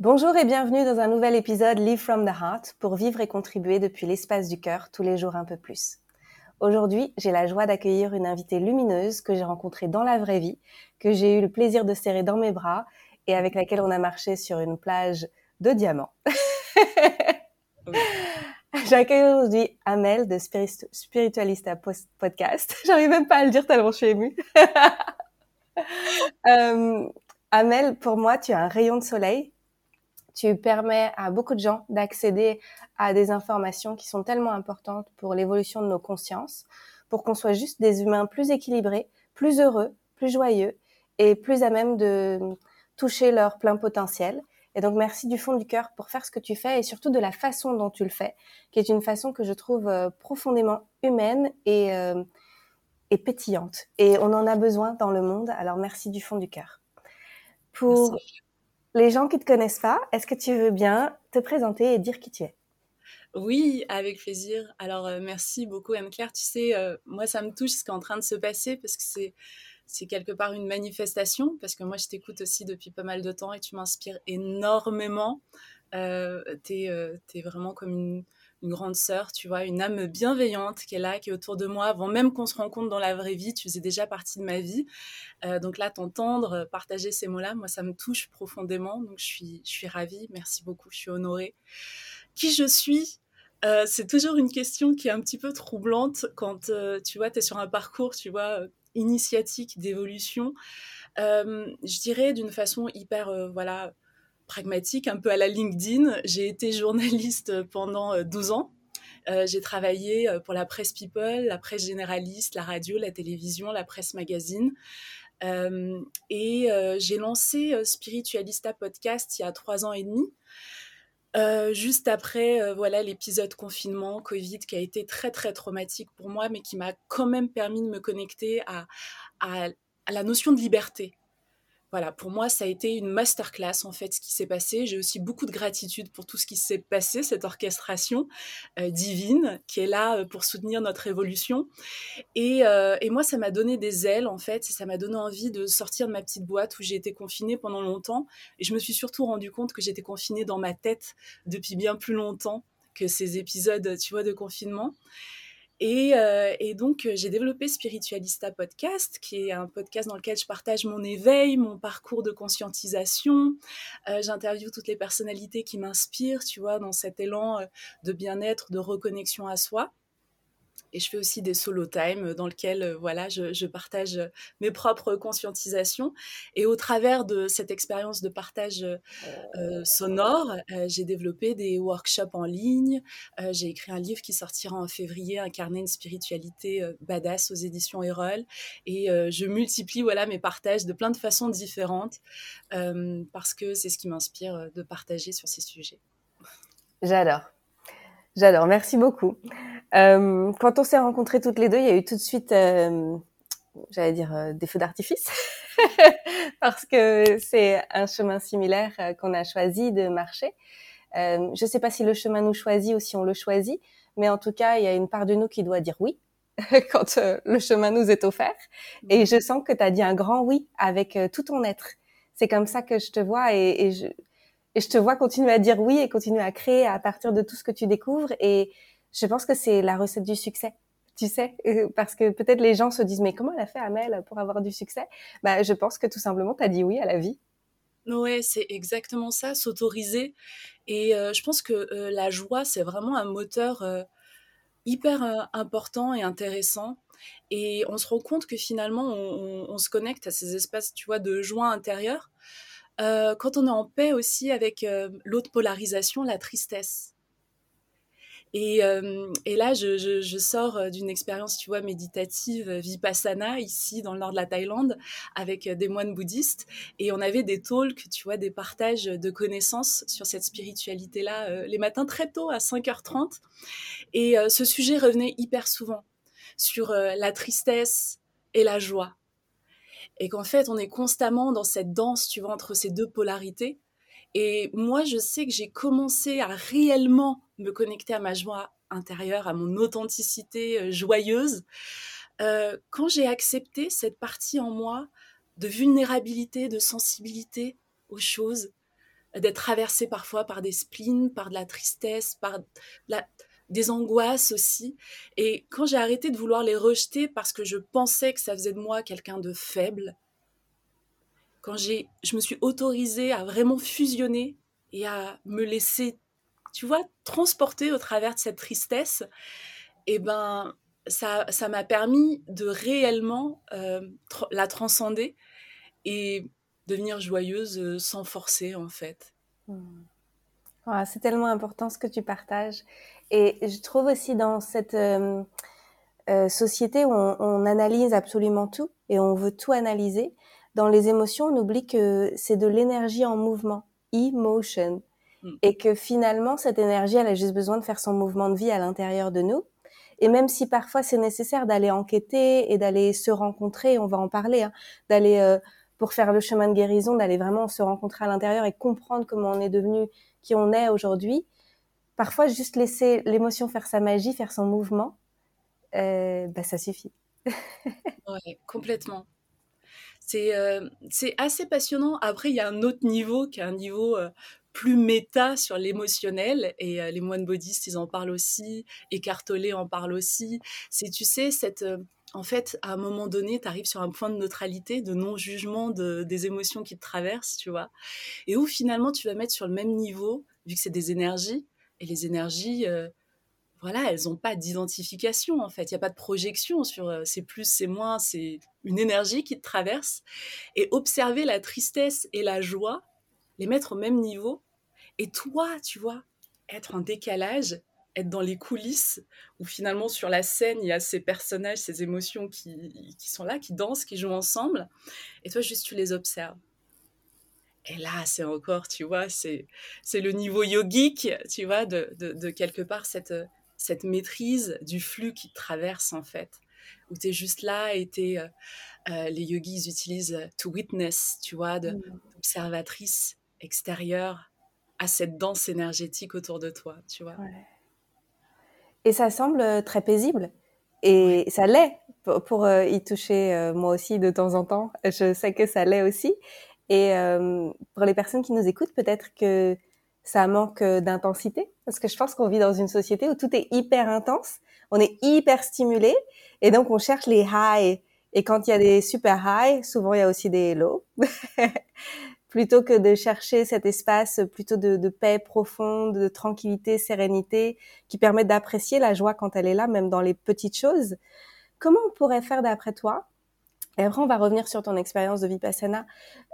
Bonjour et bienvenue dans un nouvel épisode Live from the Heart pour vivre et contribuer depuis l'espace du cœur tous les jours un peu plus. Aujourd'hui, j'ai la joie d'accueillir une invitée lumineuse que j'ai rencontrée dans la vraie vie, que j'ai eu le plaisir de serrer dans mes bras et avec laquelle on a marché sur une plage de diamants. J'accueille aujourd'hui Amel de Spiritualista Podcast. J'arrive même pas à le dire tellement je suis émue. euh, Amel, pour moi, tu as un rayon de soleil tu permets à beaucoup de gens d'accéder à des informations qui sont tellement importantes pour l'évolution de nos consciences, pour qu'on soit juste des humains plus équilibrés, plus heureux, plus joyeux et plus à même de toucher leur plein potentiel. Et donc merci du fond du cœur pour faire ce que tu fais et surtout de la façon dont tu le fais, qui est une façon que je trouve euh, profondément humaine et, euh, et pétillante. Et on en a besoin dans le monde, alors merci du fond du cœur. Pour les gens qui te connaissent pas, est-ce que tu veux bien te présenter et dire qui tu es? Oui, avec plaisir. Alors, euh, merci beaucoup, Anne-Claire. Tu sais, euh, moi, ça me touche ce qui est en train de se passer parce que c'est, quelque part une manifestation, parce que moi, je t'écoute aussi depuis pas mal de temps et tu m'inspires énormément. Euh, tu es, vraiment comme une, une grande sœur, tu vois, une âme bienveillante qui est là, qui est autour de moi. Avant même qu'on se rencontre dans la vraie vie, tu faisais déjà partie de ma vie. Euh, donc là, t'entendre, partager ces mots-là, moi, ça me touche profondément. Donc je suis, je suis ravie. Merci beaucoup. Je suis honorée. Qui je suis? Euh, c'est toujours une question qui est un petit peu troublante quand euh, tu vois, tu es sur un parcours, tu vois, initiatique d'évolution. je dirais d'une façon hyper, voilà, pragmatique, un peu à la LinkedIn. J'ai été journaliste pendant 12 euh, ans. Euh, j'ai travaillé euh, pour la presse People, la presse généraliste, la radio, la télévision, la presse magazine. et j'ai lancé Spiritualista Podcast il y a trois ans et demi. juste après voilà l'épisode confinement Covid qui a été très très traumatique pour moi mais qui m'a quand même permis de me connecter à, à la notion de liberté voilà, pour moi, ça a été une masterclass, en fait, ce qui s'est passé. J'ai aussi beaucoup de gratitude pour tout ce qui s'est passé, cette orchestration euh, divine qui est là euh, pour soutenir notre évolution. Et, euh, et moi, ça m'a donné des ailes, en fait, et ça m'a donné envie de sortir de ma petite boîte où j'ai été confinée pendant longtemps. Et je me suis surtout rendu compte que j'étais confinée dans ma tête depuis bien plus longtemps que ces épisodes, tu vois, de confinement. Euh, et, donc, euh, j'ai développé Spiritualista Podcast, qui est un podcast dans lequel je partage mon éveil, mon parcours de conscientisation. Euh, j'interviewe toutes les personnalités qui m'inspirent, tu vois, dans cet élan de bien-être, de reconnexion à soi. Et je fais aussi des solo time dans lesquels euh, voilà, je, partage euh, mes propres conscientisations. Et au travers de cette expérience de partage euh, sonore, j'ai développé des workshops en ligne. j'ai écrit un livre qui sortira en février, Incarner une spiritualité badass aux éditions Erol. Et je multiplie voilà, mes partages de plein de façons différentes parce que c'est ce qui m'inspire de partager sur ces sujets. J'adore. J'adore. Merci beaucoup. Euh, quand on s'est rencontrés toutes les deux, il y a eu tout de suite, euh, j'allais dire, euh, des feux d'artifice, parce que c'est un chemin similaire euh, qu'on a choisi de marcher. Euh, je ne sais pas si le chemin nous choisit ou si on le choisit, mais en tout cas, il y a une part de nous qui doit dire oui quand le chemin nous est offert. Et je sens que tu as dit un grand oui avec tout ton être. C'est comme ça que je te vois et, je, et je te vois continuer à dire oui et continuer à créer à partir de tout ce que tu découvres. Et je pense que c'est la recette du succès. Tu sais, euh, parce que peut-être les gens se disent mais comment elle a fait Amel pour avoir du succès? Bah, je pense que tout simplement tu as dit oui à la vie. Ouais, c'est exactement ça, s'autoriser. Et euh, je pense que euh, la joie, c'est vraiment un moteur hyper important et intéressant. Et on se rend compte que finalement, on, on, se connecte à ces espaces, tu vois, de joie intérieure. Quand on est en paix aussi avec l'autre polarisation, la tristesse. Et, euh, là, je, sors euh, d'une expérience, tu vois, méditative, euh, vipassana, ici dans le nord de la Thaïlande, avec des moines bouddhistes. Et on avait des talks, tu vois, des partages de connaissances sur cette spiritualité-là, les matins très tôt, à 5h30. Et ce sujet revenait hyper souvent sur la tristesse et la joie. Et qu'en fait, on est constamment dans cette danse, tu vois, entre ces deux polarités. Et moi, je sais que j'ai commencé à réellement me connecter à ma joie intérieure, à mon authenticité euh, joyeuse, euh, quand j'ai accepté cette partie en moi de vulnérabilité, de sensibilité aux choses, d'être traversé parfois par des spleens, par de la tristesse, par la, des angoisses aussi. Et quand j'ai arrêté de vouloir les rejeter parce que je pensais que ça faisait de moi quelqu'un de faible, quand j'ai, je me suis autorisée à vraiment fusionner et à me laisser, tu vois, transporter au travers de cette tristesse, et eh ben ça, ça m'a permis de réellement euh, la transcender et devenir joyeuse euh, sans forcer en fait. Mmh. C'est tellement important ce que tu partages. Et je trouve aussi dans cette euh, euh, société où on, on, analyse absolument tout et on veut tout analyser, dans les émotions, on oublie que c'est de l'énergie en mouvement, emotion, mm. et que finalement, cette énergie, elle a juste besoin de faire son mouvement de vie à l'intérieur de nous. Et même si parfois c'est nécessaire d'aller enquêter et d'aller se rencontrer, on va en parler, hein, d'aller euh, pour faire le chemin de guérison, d'aller vraiment se rencontrer à l'intérieur et comprendre comment on est devenu qui on est aujourd'hui, parfois juste laisser l'émotion faire sa magie, faire son mouvement, euh, bah, ça suffit. ouais, complètement. C'est euh, assez passionnant. Après, il y a un autre niveau qui est un niveau euh, plus méta sur l'émotionnel et les moines bouddhistes, ils en parlent aussi, Tolle en parle aussi. C'est, tu sais, cette en fait, à un moment donné, tu arrives sur un point de neutralité, de non-jugement de, des émotions qui te traversent, tu vois, et où finalement tu vas mettre sur le même niveau, vu que c'est des énergies, et les énergies, euh, voilà, elles n'ont pas d'identification en fait. Il n'y a pas de projection sur euh, c'est plus, c'est moins. C'est une énergie qui te traverse. Et observer la tristesse et la joie, les mettre au même niveau. Et toi, tu vois, être en décalage, être dans les coulisses, où finalement sur la scène, il y a ces personnages, ces émotions qui, qui sont là, qui dansent, qui jouent ensemble. Et toi, juste tu les observes. Et là, c'est encore, tu vois, c'est, le niveau yogique, tu vois, de, de, quelque part cette, cette maîtrise du flux qui te traverse, en fait. Où tu es juste là et euh, euh, les yogis, utilisent to witness, tu vois, mmh. d'observatrice extérieure à cette danse énergétique autour de toi, tu vois. Et ça semble euh, très paisible. Et ça l'est pour, y toucher moi aussi de temps en temps. Je sais que ça l'est aussi. Et euh, pour les personnes qui nous écoutent, peut-être que ça manque d'intensité, parce que je pense qu'on vit dans une société où tout est hyper intense, on est hyper stimulé, et donc on cherche les highs. Et quand il y a des super highs, souvent il y a aussi des lows. plutôt que de chercher cet espace plutôt de, de, paix profonde, de tranquillité, sérénité, qui permet d'apprécier la joie quand elle est là, même dans les petites choses. Comment on pourrait faire d'après toi? Et après, on va revenir sur ton expérience de Vipassana,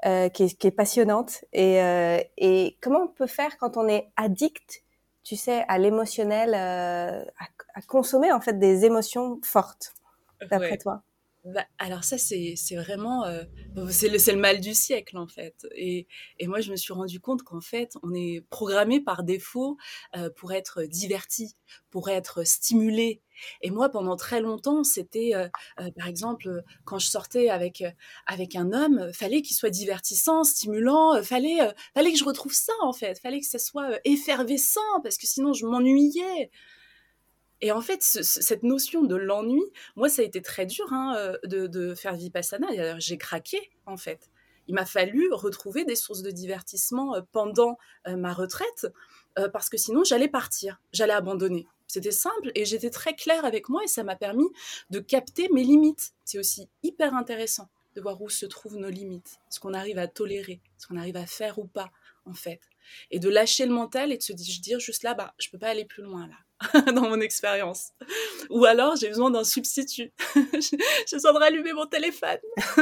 euh, qui, est, qui, est, passionnante. Et, euh, et, comment on peut faire quand on est addict, tu sais, à l'émotionnel, euh, à, à, consommer en fait des émotions fortes, d'après toi? Bah, alors ça, c'est vraiment, euh, c'est le, le, mal du siècle en fait. Et, et, moi, je me suis rendu compte qu'en fait, on est programmé par défaut euh, pour être diverti, pour être stimulé. Et moi, pendant très longtemps, c'était, euh, euh par exemple, quand je sortais avec avec un homme, fallait qu'il soit divertissant, stimulant, fallait fallait que je retrouve ça en fait, fallait que ça soit effervescent parce que sinon je m'ennuyais. Et en fait, cette notion de l'ennui, moi, ça a été très dur hein, euh, de, faire Vipassana. J'ai craqué, en fait. Il m'a fallu retrouver des sources de divertissement euh, pendant euh, ma retraite, parce que sinon, j'allais partir, j'allais abandonner. C'était simple et j'étais très claire avec moi et ça m'a permis de capter mes limites. C'est aussi hyper intéressant de voir où se trouvent nos limites, ce qu'on arrive à tolérer, ce qu'on arrive à faire ou pas, en fait. Et de lâcher le mental et de se dire juste là, bah, je peux pas aller plus loin là. dans mon expérience. Ou alors, j'ai besoin d'un substitut. j'ai besoin de rallumer mon téléphone.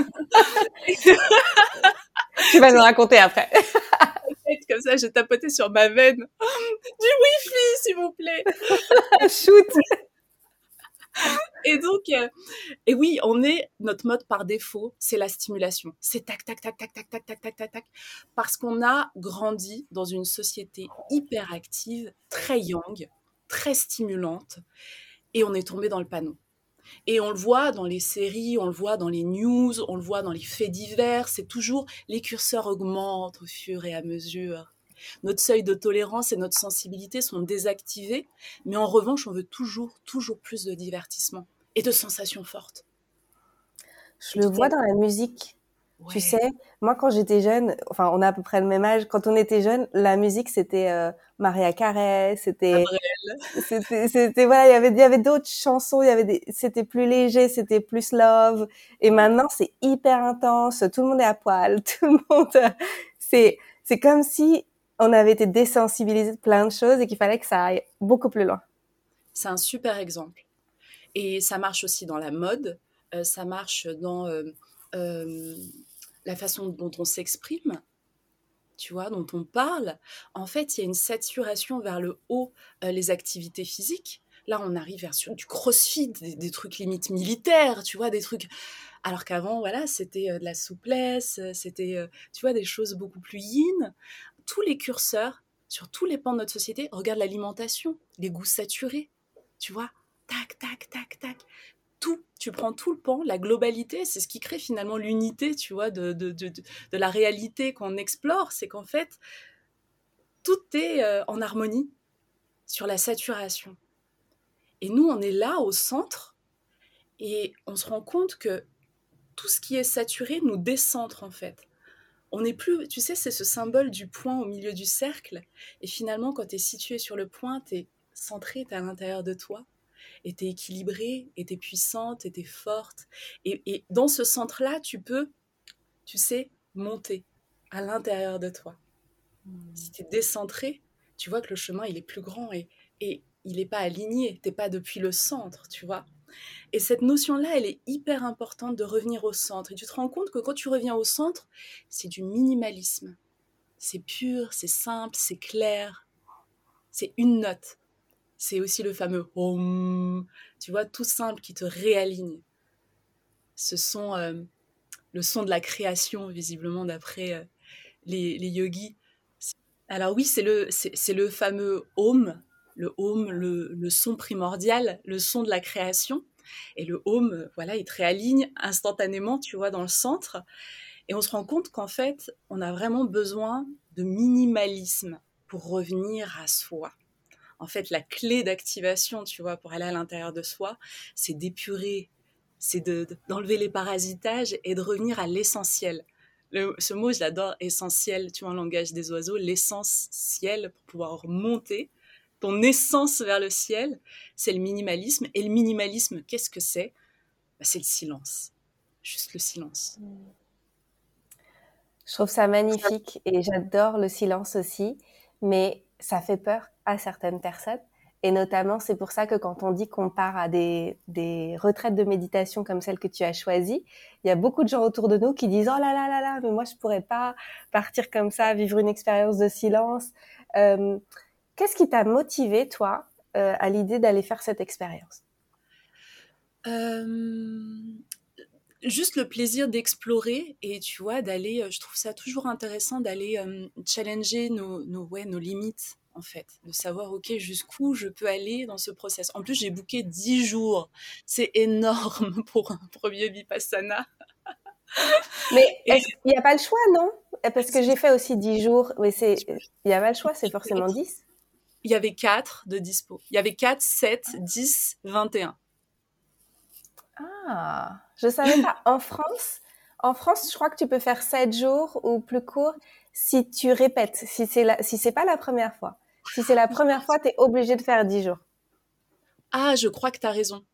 tu vas nous raconter après. Comme ça, j'ai tapoté sur ma veine. Du Wi-Fi, s'il vous plaît. Shoot. Et donc, euh, et oui, on est notre mode par défaut, c'est la stimulation. C'est tac, tac, tac, tac, tac, tac, tac, tac, tac, tac, parce qu'on a grandi dans une société hyper active, très young, très stimulante et on est tombé dans le panneau. Et on le voit dans les séries, on le voit dans les news, on le voit dans les faits divers, c'est toujours les curseurs augmentent au fur et à mesure. Notre seuil de tolérance et notre sensibilité sont désactivés, mais en revanche, on veut toujours, toujours plus de divertissement et de sensations fortes. Je le vois dans la musique. Tu sais, moi quand j'étais jeune, enfin on a à peu près le même âge, quand on était jeune, la musique c'était euh, Maria Carey, c'était c'était c'était voilà, il y avait il y avait d'autres chansons, il y avait des c'était plus léger, c'était plus love. Et maintenant c'est hyper intense, tout le monde est à poil, tout le monde c'est c'est comme si on avait été désensibilisé de plein de choses et qu'il fallait que ça aille beaucoup plus loin. C'est un super exemple. Et ça marche aussi dans la mode, euh, ça marche dans euh, euh, la façon dont on s'exprime, tu vois, dont on parle. En fait, il y a une saturation vers le haut, les activités physiques. Là, on arrive vers du crossfit, des, trucs limite militaires, tu vois, des trucs. Alors qu'avant, voilà, c'était de la souplesse, c'était, tu vois, des choses beaucoup plus yin. Tous les curseurs, sur tous les pans de notre société, regarde l'alimentation, les goûts saturés, tu vois, tac, tac, tac, tac. Tu prends tout le pan, la globalité, c'est ce qui crée finalement l'unité, tu vois, de, de, de, la réalité qu'on explore, c'est qu'en fait, tout est euh, en harmonie sur la saturation. Et nous, on est là au centre et on se rend compte que tout ce qui est saturé nous décentre en fait. On n'est plus, tu sais, c'est ce symbole du point au milieu du cercle. Et finalement, quand tu es situé sur le point, tu es centré, tu à l'intérieur de toi était équilibrée, était puissante, était forte. Et, dans ce centre-là, tu peux, tu sais, monter à l'intérieur de toi. Hmm. Si tu es décentré, tu vois que le chemin, il est plus grand et, et il n'est pas aligné, tu n'es pas depuis le centre, tu vois. Et cette notion-là, elle est hyper importante de revenir au centre. Et tu te rends compte que quand tu reviens au centre, c'est du minimalisme. C'est pur, c'est simple, c'est clair. C'est une note c'est aussi le fameux home, tu vois, tout simple qui te réaligne. Ce sont euh, le son de la création, visiblement, d'après euh, les, yogis. Alors oui, c'est le, c'est, le fameux home, le home, le, son primordial, le son de la création. Et le home, voilà, il te réaligne instantanément, tu vois, dans le centre. Et on se rend compte qu'en fait, on a vraiment besoin de minimalisme pour revenir à soi en fait, la clé d'activation, tu vois, pour aller à l'intérieur de soi, c'est d'épurer, c'est d'enlever les parasitages et de revenir à l'essentiel. ce mot, je l'adore, essentiel, tu vois, en langage des oiseaux, l'essentiel pour pouvoir monter ton essence vers le ciel, c'est le minimalisme. Et le minimalisme, qu'est-ce que c'est? Bah, C'est le silence, juste le silence. Je trouve ça magnifique et j'adore le silence aussi, mais ça fait peur à certaines personnes. Et notamment, c'est pour ça que quand on dit qu'on part à des, des, retraites de méditation comme celle que tu as choisie, il y a beaucoup de gens autour de nous qui disent oh là là là là, mais moi je pourrais pas partir comme ça, vivre une expérience de silence. Euh, Qu'est-ce qui t'a motivé toi euh, à l'idée d'aller faire cette expérience? Euh, Juste le plaisir d'explorer et tu vois d'aller. Euh, je trouve ça toujours intéressant d'aller euh, challenger nos, nos, ouais, nos limites en fait, de savoir, OK, jusqu'où je peux aller dans ce process. En plus, j'ai booké 10 jours. C'est énorme pour un premier Vipassana. Mais il n'y a pas le choix, non? Parce que j'ai fait aussi 10 jours, mais c'est il n'y a pas le choix, c'est forcément 10. Il y avait 4 de dispo. Il y avait 4, 7, 10, 21. Ah, je savais pas. En France, en France, je crois que tu peux faire 7 jours ou plus court si tu répètes, si c'est si c'est pas la première fois. Si c'est la première fois, tu es obligé de faire 10 jours. Ah, je crois que tu as raison.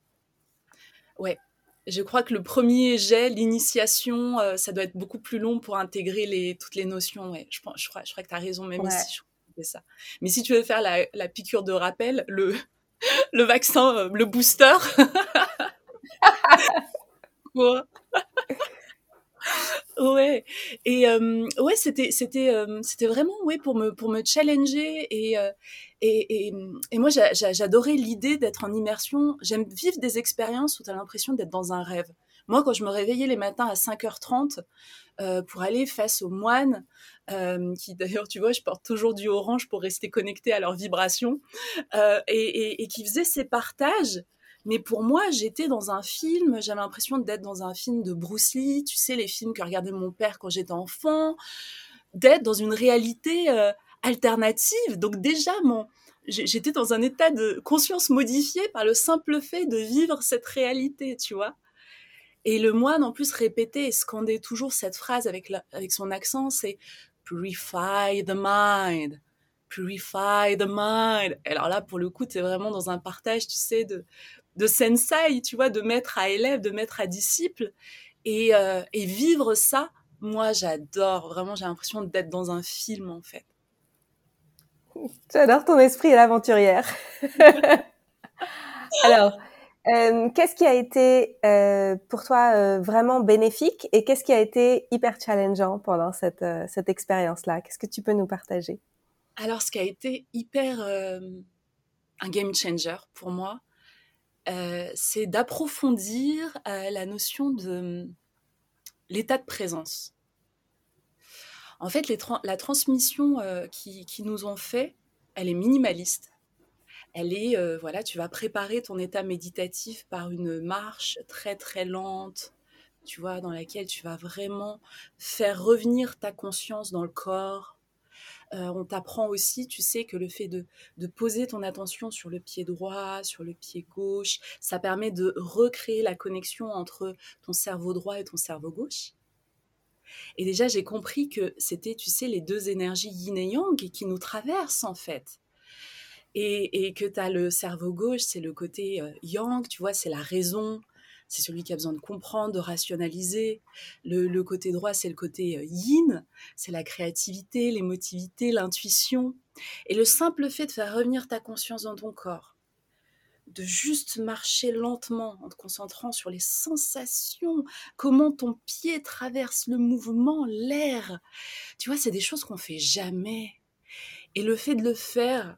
Ouais. Je crois que le premier jet, l'initiation, euh, ça doit être beaucoup plus long pour intégrer les, toutes les notions. Ouais. Je, je, crois, je crois que tu as raison, même si je fais ça. Mais si tu veux faire la, la piqûre de rappel, le, le vaccin, euh, le booster. ouais. Et euh, ouais c'était c'était euh, c'était vraiment ouais pour me pour me challenger et euh, et, et, moi j'adorais l'idée d'être en immersion. J'aime vivre des expériences où tu as l'impression d'être dans un rêve. Moi quand je me réveillais les matins à 5h30 pour aller face aux moines qui d'ailleurs tu vois je porte toujours du orange pour rester connecté à leurs vibrations et, et, qui faisaient ces partages mais pour moi, j'étais dans un film, j'avais l'impression d'être dans un film de Bruce Lee, tu sais, les films que regardait mon père quand j'étais enfant, d'être dans une réalité euh, alternative. Donc déjà, mon, j'étais dans un état de conscience modifié par le simple fait de vivre cette réalité, tu vois. Et le moine, en plus, répétait et scandait toujours cette phrase avec, avec son accent, c'est Purify the mind, purify the mind. Alors là, pour le coup, tu es vraiment dans un partage, tu sais, de, de sensei, tu vois, de maître à élève, de maître à disciple. Et, euh, et vivre ça, moi, j'adore. Vraiment, j'ai l'impression d'être dans un film, en fait. J'adore ton esprit l'aventurière. Alors, euh, qu'est-ce qui a été euh, pour toi euh, vraiment bénéfique et qu'est-ce qui a été hyper challengeant pendant cette, cette expérience-là? Qu'est-ce que tu peux nous partager? Alors, ce qui a été hyper un game changer pour moi, c'est d'approfondir la notion de l'état de présence. En fait, la transmission qui, qui nous ont fait, elle est minimaliste elle est, euh, voilà, tu vas préparer ton état méditatif par une marche très très lente, tu vois, dans laquelle tu vas vraiment faire revenir ta conscience dans le corps. Euh, on t'apprend aussi, tu sais, que le fait de, de, poser ton attention sur le pied droit, sur le pied gauche, ça permet de recréer la connexion entre ton cerveau droit et ton cerveau gauche. Et déjà, j'ai compris que c'était, tu sais, les deux énergies yin et yang qui nous traversent en fait et, que tu as le cerveau gauche, c'est le côté euh, yang, tu vois, c'est la raison, c'est celui qui a besoin de comprendre, de rationaliser. Le, côté droit, c'est le côté euh, yin, c'est la créativité, l'émotivité, l'intuition. Et le simple fait de faire revenir ta conscience dans ton corps, de juste marcher lentement en te concentrant sur les sensations, comment ton pied traverse le mouvement, l'air. Tu vois, c'est des choses qu'on fait jamais. Et le fait de le faire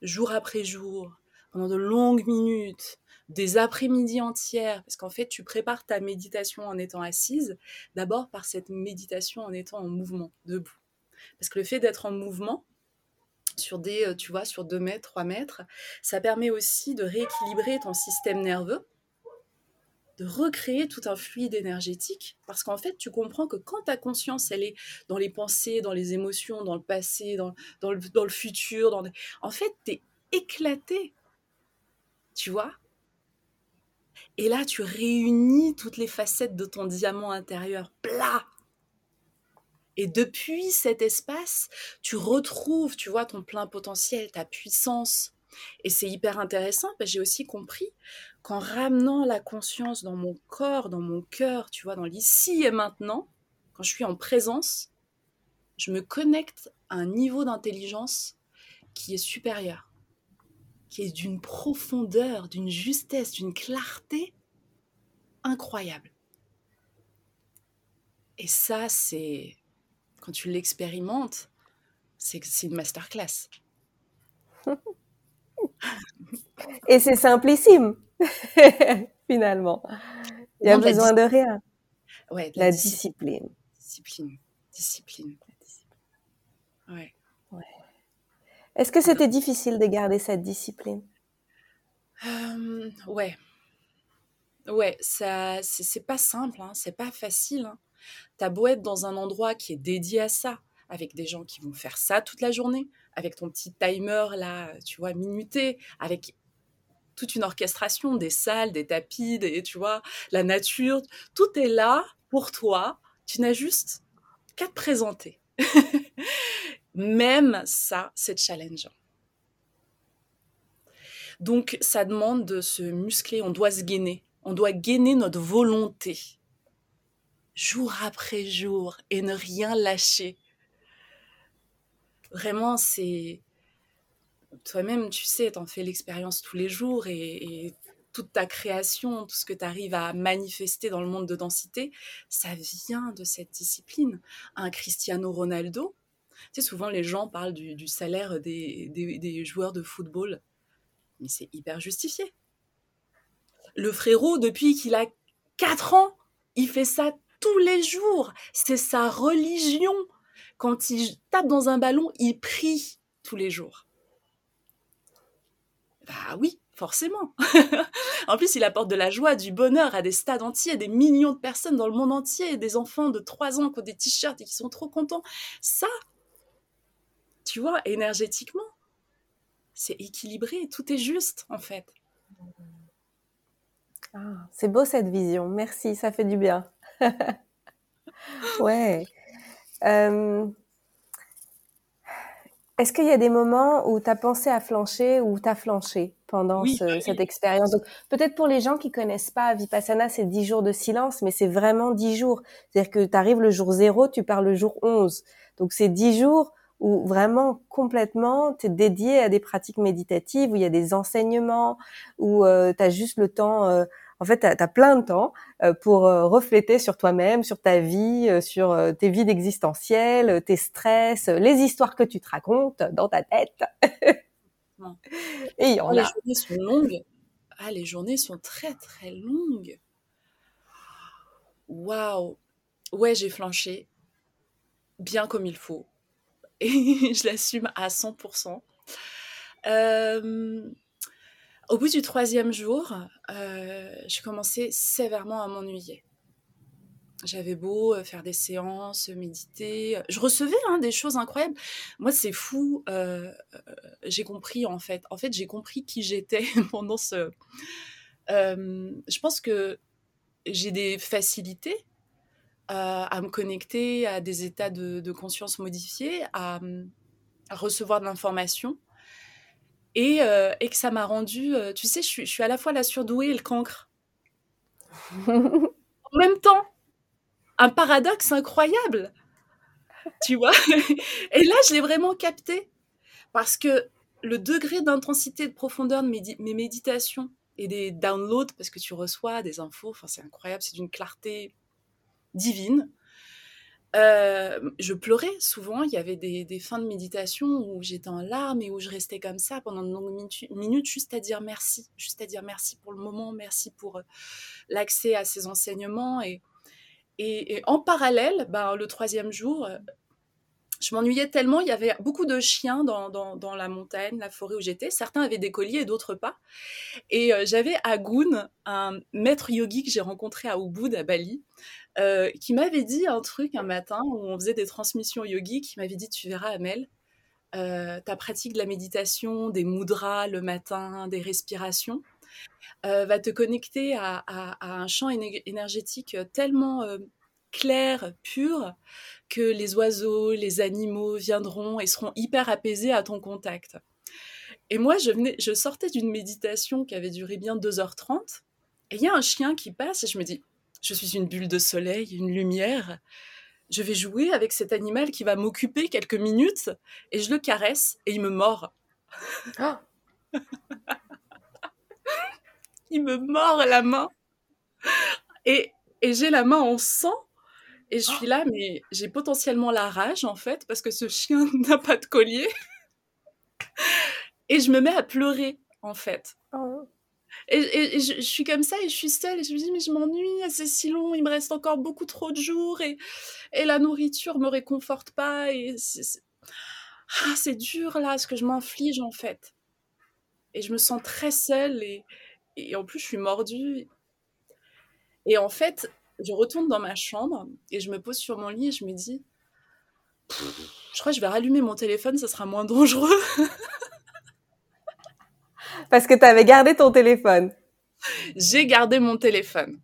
jour après jour, pendant de longues minutes, des après-midi entières, parce qu'en fait, tu prépares ta méditation en étant assise, d'abord par cette méditation en étant en mouvement, debout. Parce que le fait d'être en mouvement, sur des, euh, tu vois, sur 2 mètres, 3 mètres, ça permet aussi de rééquilibrer ton système nerveux, de recréer tout un fluide énergétique, parce qu'en fait, tu comprends que quand ta conscience, elle est dans les pensées, dans les émotions, dans le passé, dans, dans, le, dans le, futur, dans en fait, tu es éclaté, tu vois? Et là, tu réunis toutes les facettes de ton diamant intérieur plat. Et depuis cet espace, tu retrouves, tu vois, ton plein potentiel, ta puissance. Et c'est hyper intéressant, parce que j'ai aussi compris qu'en ramenant la conscience dans mon corps, dans mon cœur, tu vois, dans l'ici et maintenant, quand je suis en présence, je me connecte à un niveau d'intelligence qui est supérieur, qui est d'une profondeur, d'une justesse, d'une clarté incroyable. Et ça, c'est quand tu l'expérimentes, c'est une masterclass. Et c'est simplissime. finalement. Il y a besoin de rien. Ouais, la, discipline. Discipline. Discipline. Ouais. ouais. Est-ce que c'était difficile de garder cette discipline? Euh, Ouais. Ouais, ça, c'est pas simple, hein, c'est pas facile. Hein. T'as beau être dans un endroit qui est dédié à ça, avec des gens qui vont faire ça toute la journée, avec ton petit timer là, tu vois, minuté, avec toute une orchestration des salles, des tapis, des, tu vois, la nature. Tout est là pour toi. Tu n'as juste qu'à te présenter. Même ça, c'est challengeant. Donc, ça demande de se muscler, on doit se gainer. On doit gainer notre volonté, jour après jour, et ne rien lâcher. Vraiment, c'est toi-même, tu sais, t'en fais l'expérience tous les jours et, toute ta création, tout ce que tu arrives à manifester dans le monde de densité, ça vient de cette discipline. Un Cristiano Ronaldo, tu sais, souvent les gens parlent du, salaire des, joueurs de football, mais c'est hyper justifié. Le frérot, depuis qu'il a 4 ans, il fait ça tous les jours. C'est sa religion. Quand il tape dans un ballon, il prie tous les jours. Bah oui, forcément. en plus, il apporte de la joie, du bonheur à des stades entiers, des millions de personnes dans le monde entier, des enfants de 3 ans qui ont des t-shirts et qui sont trop contents. Ça, tu vois, énergétiquement, c'est équilibré, tout est juste en fait. Ah, c'est beau cette vision. Merci, ça fait du bien. ouais. Euh, est-ce qu'il y a des moments où tu as pensé à flancher ou tu as flanché pendant cette expérience? Donc, peut-être pour les gens qui connaissent pas Vipassana, c'est 10 jours de silence, mais c'est vraiment 10 jours. C'est-à-dire que tu arrives le jour 0, tu pars le jour 11. Donc, c'est 10 jours où vraiment complètement tu es dédié à des pratiques méditatives, où il y a des enseignements, où euh, tu as juste le temps... Euh, en fait, tu as, plein de temps euh, pour euh, refléter sur toi-même, sur ta vie, sur tes vides existentielles, tes stress, les histoires que tu te racontes dans ta tête. Et oh, Les journées sont longues. Ah, les journées sont très très longues. Waouh. Ouais, j'ai flanché bien comme il faut. Et je l'assume à 100%. Euh, au bout du troisième jour, euh, je commençais sévèrement à m'ennuyer. J'avais beau euh, faire des séances, méditer. Je recevais hein, des choses incroyables. Moi, c'est fou. Euh, j'ai compris, en fait. En fait, j'ai compris qui j'étais pendant ce... je pense que j'ai des facilités à me connecter à des états de, conscience modifiés, à recevoir de l'information euh, et, que ça m'a rendu, euh, tu sais, je suis, je suis, à la fois la surdouée et le cancre. en même temps, un paradoxe incroyable, tu vois. et là, je l'ai vraiment capté parce que le degré d'intensité, de profondeur de mes, mes, méditations et des downloads, parce que tu reçois des infos, enfin, c'est incroyable, c'est d'une clarté divine. Euh, je pleurais souvent. Il y avait des, fins de méditation où j'étais en larmes et où je restais comme ça pendant de longues minutes, juste à dire merci, juste à dire merci pour le moment, merci pour euh, l'accès à ces enseignements. Et, et, en parallèle, ben, le troisième jour, euh, je m'ennuyais tellement. Il y avait beaucoup de chiens dans, dans, la montagne, la forêt où j'étais. Certains avaient des colliers et d'autres pas. Et j'avais à Goun un maître yogi que j'ai rencontré à Ubud, à Bali, euh, qui m'avait dit un truc un matin où on faisait des transmissions yogi, qui m'avait dit tu verras Amel, euh, ta pratique de la méditation, des mudras le matin, des respirations, euh, va te connecter à, un champ énergétique tellement clair, pur, que les oiseaux, les animaux viendront et seront hyper apaisés à ton contact. Et moi, je, venais, je sortais d'une méditation qui avait duré bien 2h30, et il y a un chien qui passe, et je me dis, je suis une bulle de soleil, une lumière. Je vais jouer avec cet animal qui va m'occuper quelques minutes et je le caresse et il me mord. Ah. il me mord la main et, j'ai la main en sang et je suis là, mais j'ai potentiellement la rage en fait parce que ce chien n'a pas de collier. et je me mets à pleurer en fait. Oh. Et, je, suis comme ça et je suis seule et je me dis mais je m'ennuie, c'est si long, il me reste encore beaucoup trop de jours et, et la nourriture me réconforte pas et ah, c'est dur là ce que je m'inflige en fait. Et je me sens très seule et, et en plus je suis mordue. Et en fait, je retourne dans ma chambre et je me pose sur mon lit et je me dis je crois que je vais rallumer mon téléphone, ça sera moins dangereux. Parce que tu avais gardé ton téléphone. J'ai gardé mon téléphone.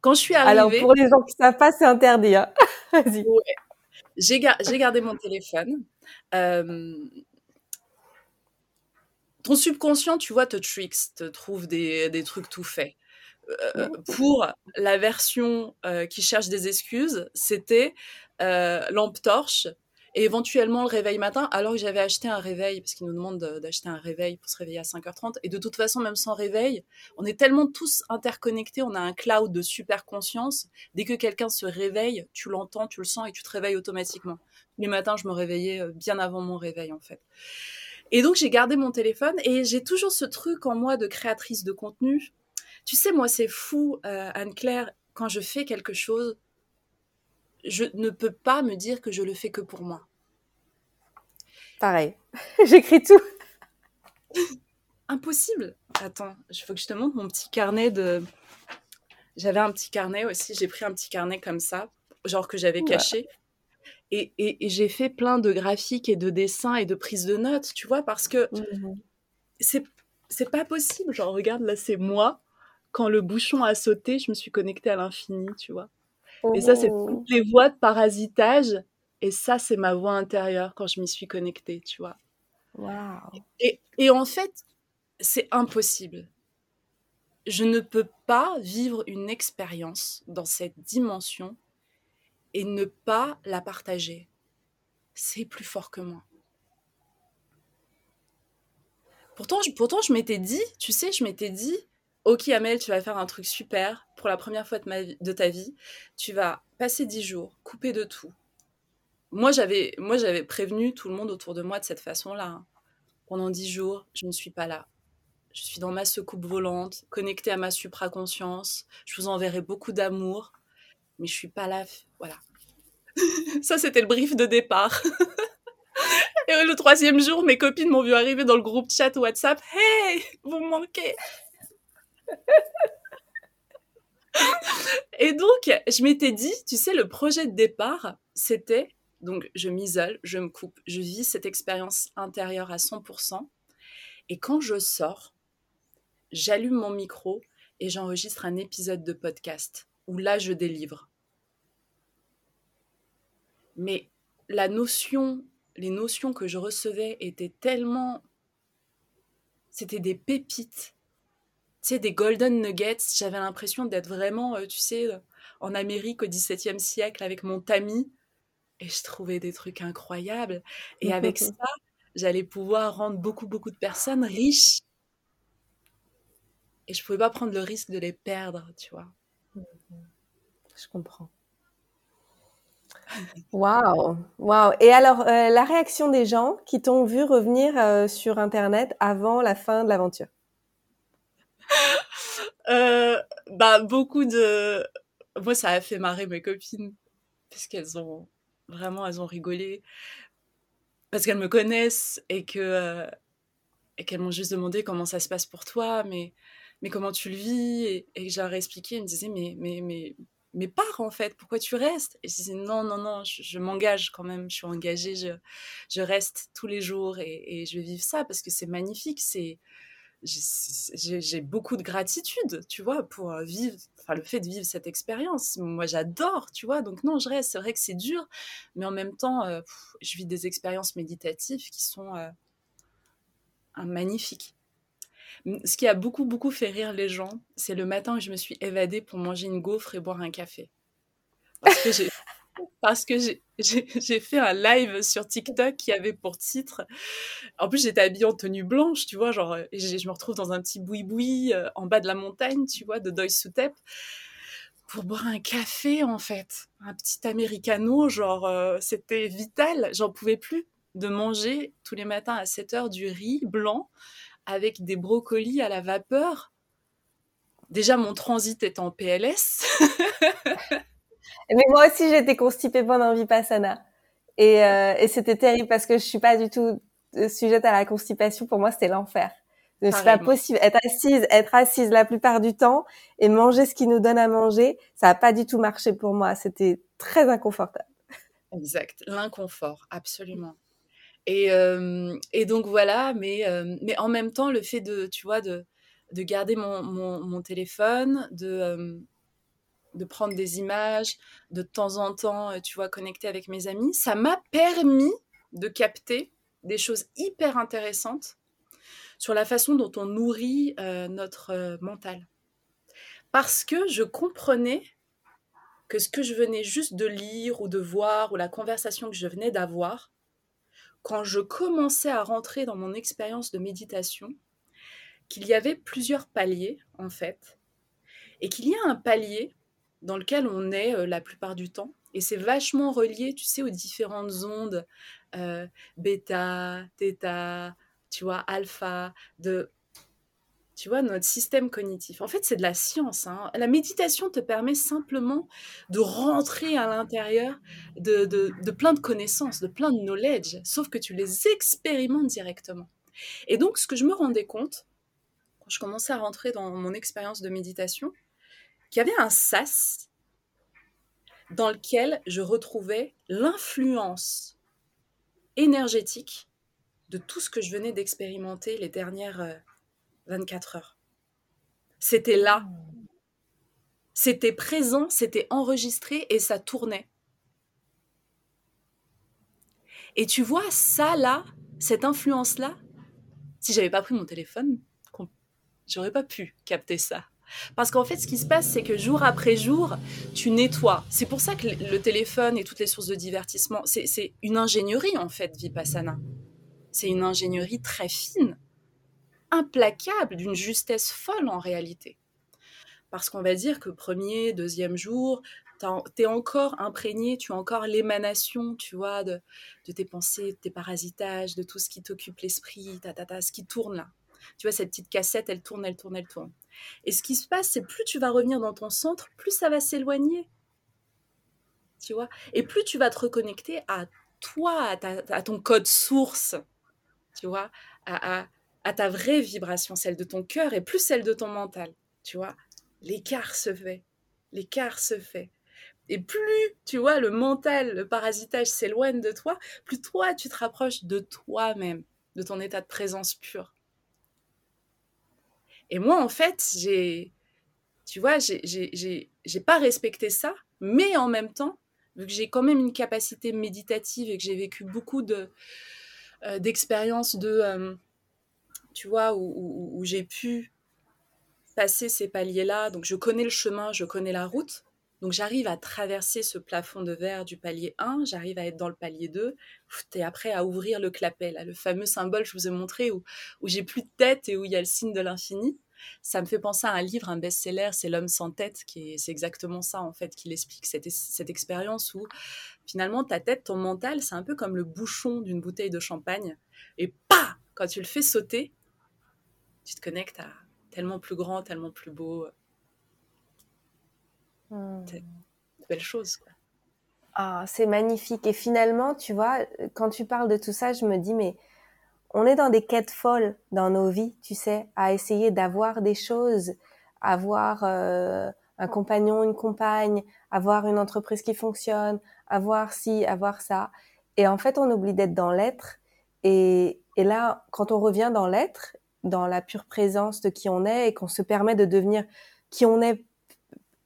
Quand je suis arrivée. Alors, pour les gens qui ne savent pas, c'est interdit. Hein. Vas-y. J'ai, gardé mon téléphone. Euh, ton subconscient, tu vois, te tricks, te trouve des, des trucs tout faits. Euh, pour la version euh, qui cherche des excuses, c'était lampe torche, et éventuellement le réveil matin, alors que j'avais acheté un réveil, parce qu'ils nous demandent d'acheter un réveil pour se réveiller à 5h30, et de toute façon, même sans réveil, on est tellement tous interconnectés, on a un cloud de super conscience, dès que quelqu'un se réveille, tu l'entends, tu le sens, et tu te réveilles automatiquement. Les matins, je me réveillais euh, bien avant mon réveil, en fait. Et donc, j'ai gardé mon téléphone, et j'ai toujours ce truc en moi de créatrice de contenu. Tu sais, moi, c'est fou, euh, Anne-Claire, quand je fais quelque chose, je ne peux pas me dire que je le fais que pour moi. Pareil, j'écris tout. Impossible. Attends, il faut que je te montre mon petit carnet de. J'avais un petit carnet aussi, j'ai pris un petit carnet comme ça, genre que j'avais caché. Et, et, j'ai fait plein de graphiques et de dessins et de prises de notes, tu vois, parce que mmh c'est c'est pas possible. Genre, regarde, là, c'est moi quand le bouchon a sauté, je me suis connectée à l'infini, tu vois. Et ça, c'est oh. toutes les voix de parasitage. Et ça, c'est ma voix intérieure quand je m'y suis connectée, tu vois. Et, et en fait, c'est impossible. Je ne peux pas vivre une expérience dans cette dimension et ne pas la partager. C'est plus fort que moi. Pourtant, je, pourtant, je m'étais dit, tu sais, je m'étais dit, ok Amel, tu vas faire un truc super pour la première fois de, ta vie. Tu vas passer dix jours, couper de tout. Moi, j'avais, moi, j'avais prévenu tout le monde autour de moi de cette façon-là. Hein. Pendant dix jours, je ne suis pas là. Je suis dans ma secoupe volante, connectée à ma supraconscience. Je vous enverrai beaucoup d'amour, mais je suis pas là. Voilà. Ça, c'était le brief de départ. Et le troisième jour, mes copines m'ont vu arriver dans le groupe chat WhatsApp. Hey, vous me manquez. Et donc, je m'étais dit, tu sais, le projet de départ, c'était, donc je m'isole, je me coupe, je vis cette expérience intérieure à 100%. Et quand je sors, j'allume mon micro et j'enregistre un épisode de podcast où là, je délivre. Mais la notion, les notions que je recevais étaient tellement... C'était des pépites sais, des golden nuggets. J'avais l'impression d'être vraiment, euh, tu sais, euh, en Amérique au XVIIe siècle avec mon tamis. Et je trouvais des trucs incroyables. Et avec ça, j'allais pouvoir rendre beaucoup, beaucoup de personnes riches. Et je pouvais pas prendre le risque de les perdre, tu vois. Je comprends. Waouh, waouh. Et alors, euh, la réaction des gens qui t'ont vu revenir sur Internet avant la fin de l'aventure? Euh, bah, beaucoup de. Moi, ça a fait marrer mes copines. Parce qu'elles ont. Vraiment, elles ont rigolé. Parce qu'elles me connaissent et que. Euh, et qu'elles m'ont juste demandé comment ça se passe pour toi, mais, mais comment tu le vis. Et, et je leur ai expliqué. Elles me disaient, mais, mais, mais, mais pars en fait, pourquoi tu restes? Et je disais, non, non, non, je, m'engage quand même, je suis engagée, je, je reste tous les jours et, et je vais vivre ça parce que c'est magnifique, c'est j'ai beaucoup de gratitude, tu vois, pour euh, vivre, enfin, le fait de vivre cette expérience. Moi, j'adore, tu vois, donc non, je reste. C'est vrai que c'est dur, mais en même temps, euh, je vis des expériences méditatives qui sont euh, magnifiques. Ce qui a beaucoup, beaucoup fait rire les gens, c'est le matin où je me suis évadée pour manger une gaufre et boire un café. Parce que j'ai parce que j'ai fait un live sur TikTok qui avait pour titre. En plus, j'étais habillée en tenue blanche, tu vois, genre, je me retrouve dans un petit boui-boui euh, en bas de la montagne, tu vois, de Doi Sutep, pour boire un café, en fait. Un petit americano, genre, euh, c'était vital. J'en pouvais plus de manger tous les matins à 7 heures du riz blanc avec des brocolis à la vapeur. Déjà, mon transit est en PLS. Mais moi aussi, j'étais constipée pendant Vipassana. Et, euh, et c'était terrible parce que je suis pas du tout euh, sujette à la constipation. Pour moi, c'était l'enfer. C'est pas possible. Être assise, être assise la plupart du temps et manger ce qui nous donne à manger, ça a pas du tout marché pour moi. C'était très inconfortable. Exact. L'inconfort, absolument. Et, euh, et donc voilà, mais, euh, mais en même temps, le fait de, tu vois, de, de garder mon, mon, mon téléphone, de, euh, de prendre des images, de temps en temps, euh, tu vois, connecter avec mes amis, ça m'a permis de capter des choses hyper intéressantes sur la façon dont on nourrit euh, notre euh, mental. Parce que je comprenais que ce que je venais juste de lire ou de voir, ou la conversation que je venais d'avoir, quand je commençais à rentrer dans mon expérience de méditation, qu'il y avait plusieurs paliers, en fait, et qu'il y a un palier dans lequel on est euh, la plupart du temps. Et c'est vachement relié, tu sais, aux différentes ondes, euh, bêta, theta, tu vois, alpha, de, tu vois, notre système cognitif. En fait, c'est de la science. Hein. La méditation te permet simplement de rentrer à l'intérieur de, plein de connaissances, de plein de knowledge, sauf que tu les expérimentes directement. Et donc, ce que je me rendais compte, quand je commençais à rentrer dans mon expérience de méditation, qu'il y avait un sas dans lequel je retrouvais l'influence énergétique de tout ce que je venais d'expérimenter les dernières 24 euh, heures. C'était là. C'était présent, c'était enregistré et ça tournait. Et tu vois, ça là, cette influence-là, si j'avais pas pris mon téléphone, j'aurais pas pu capter ça. Parce qu'en fait, ce qui se passe, c'est que jour après jour, tu nettoies. C'est pour ça que le téléphone et toutes les sources de divertissement, c'est une ingénierie en fait, Vipassana. C'est une ingénierie très fine, implacable, d'une justesse folle en réalité. Parce qu'on va dire que premier, deuxième jour, tu es encore imprégné, tu as encore l'émanation, tu vois, de, tes pensées, de tes parasitages, de tout ce qui t'occupe l'esprit, ta, ta, ta, ce qui tourne là. Tu vois, cette petite cassette, elle tourne, elle tourne, elle tourne. Et ce qui se passe, c'est plus tu vas revenir dans ton centre, plus ça va s'éloigner. Tu vois? Et plus tu vas te reconnecter à toi, à, ton code source, tu vois, à, à, ta vraie vibration, celle de ton cœur et plus celle de ton mental, tu vois? L'écart se fait. L'écart se fait. Et plus, tu vois, le mental, le parasitage s'éloigne de toi, plus toi, tu te rapproches de toi-même, de ton état de présence pure. Et moi, en fait, j'ai, tu vois, j'ai pas respecté ça, mais en même temps, vu que j'ai quand même une capacité méditative et que j'ai vécu beaucoup euh, d'expériences de, euh, tu vois, où, j'ai pu passer ces paliers-là. Donc, je connais le chemin, je connais la route. Donc, j'arrive à traverser ce plafond de verre du palier 1, j'arrive à être dans le palier 2, et après à ouvrir le clapet, là, le fameux symbole que je vous ai montré où, où j'ai plus de tête et où il y a le signe de l'infini. Ça me fait penser à un livre, un best-seller, c'est L'homme sans tête, qui est, c'est exactement ça en fait, qu'il explique cette, cette expérience où finalement ta tête, ton mental, c'est un peu comme le bouchon d'une bouteille de champagne. Et pas quand tu le fais sauter, tu te connectes à tellement plus grand, tellement plus beau. Hmm. C'est une belle chose. Quoi. Ah, c'est magnifique. Et finalement, tu vois, quand tu parles de tout ça, je me dis, mais on est dans des quêtes folles dans nos vies, tu sais, à essayer d'avoir des choses, avoir euh, un compagnon, une compagne, avoir une entreprise qui fonctionne, avoir ci, avoir ça. Et en fait, on oublie d'être dans l'être. Et, et là, quand on revient dans l'être, dans la pure présence de qui on est et qu'on se permet de devenir qui on est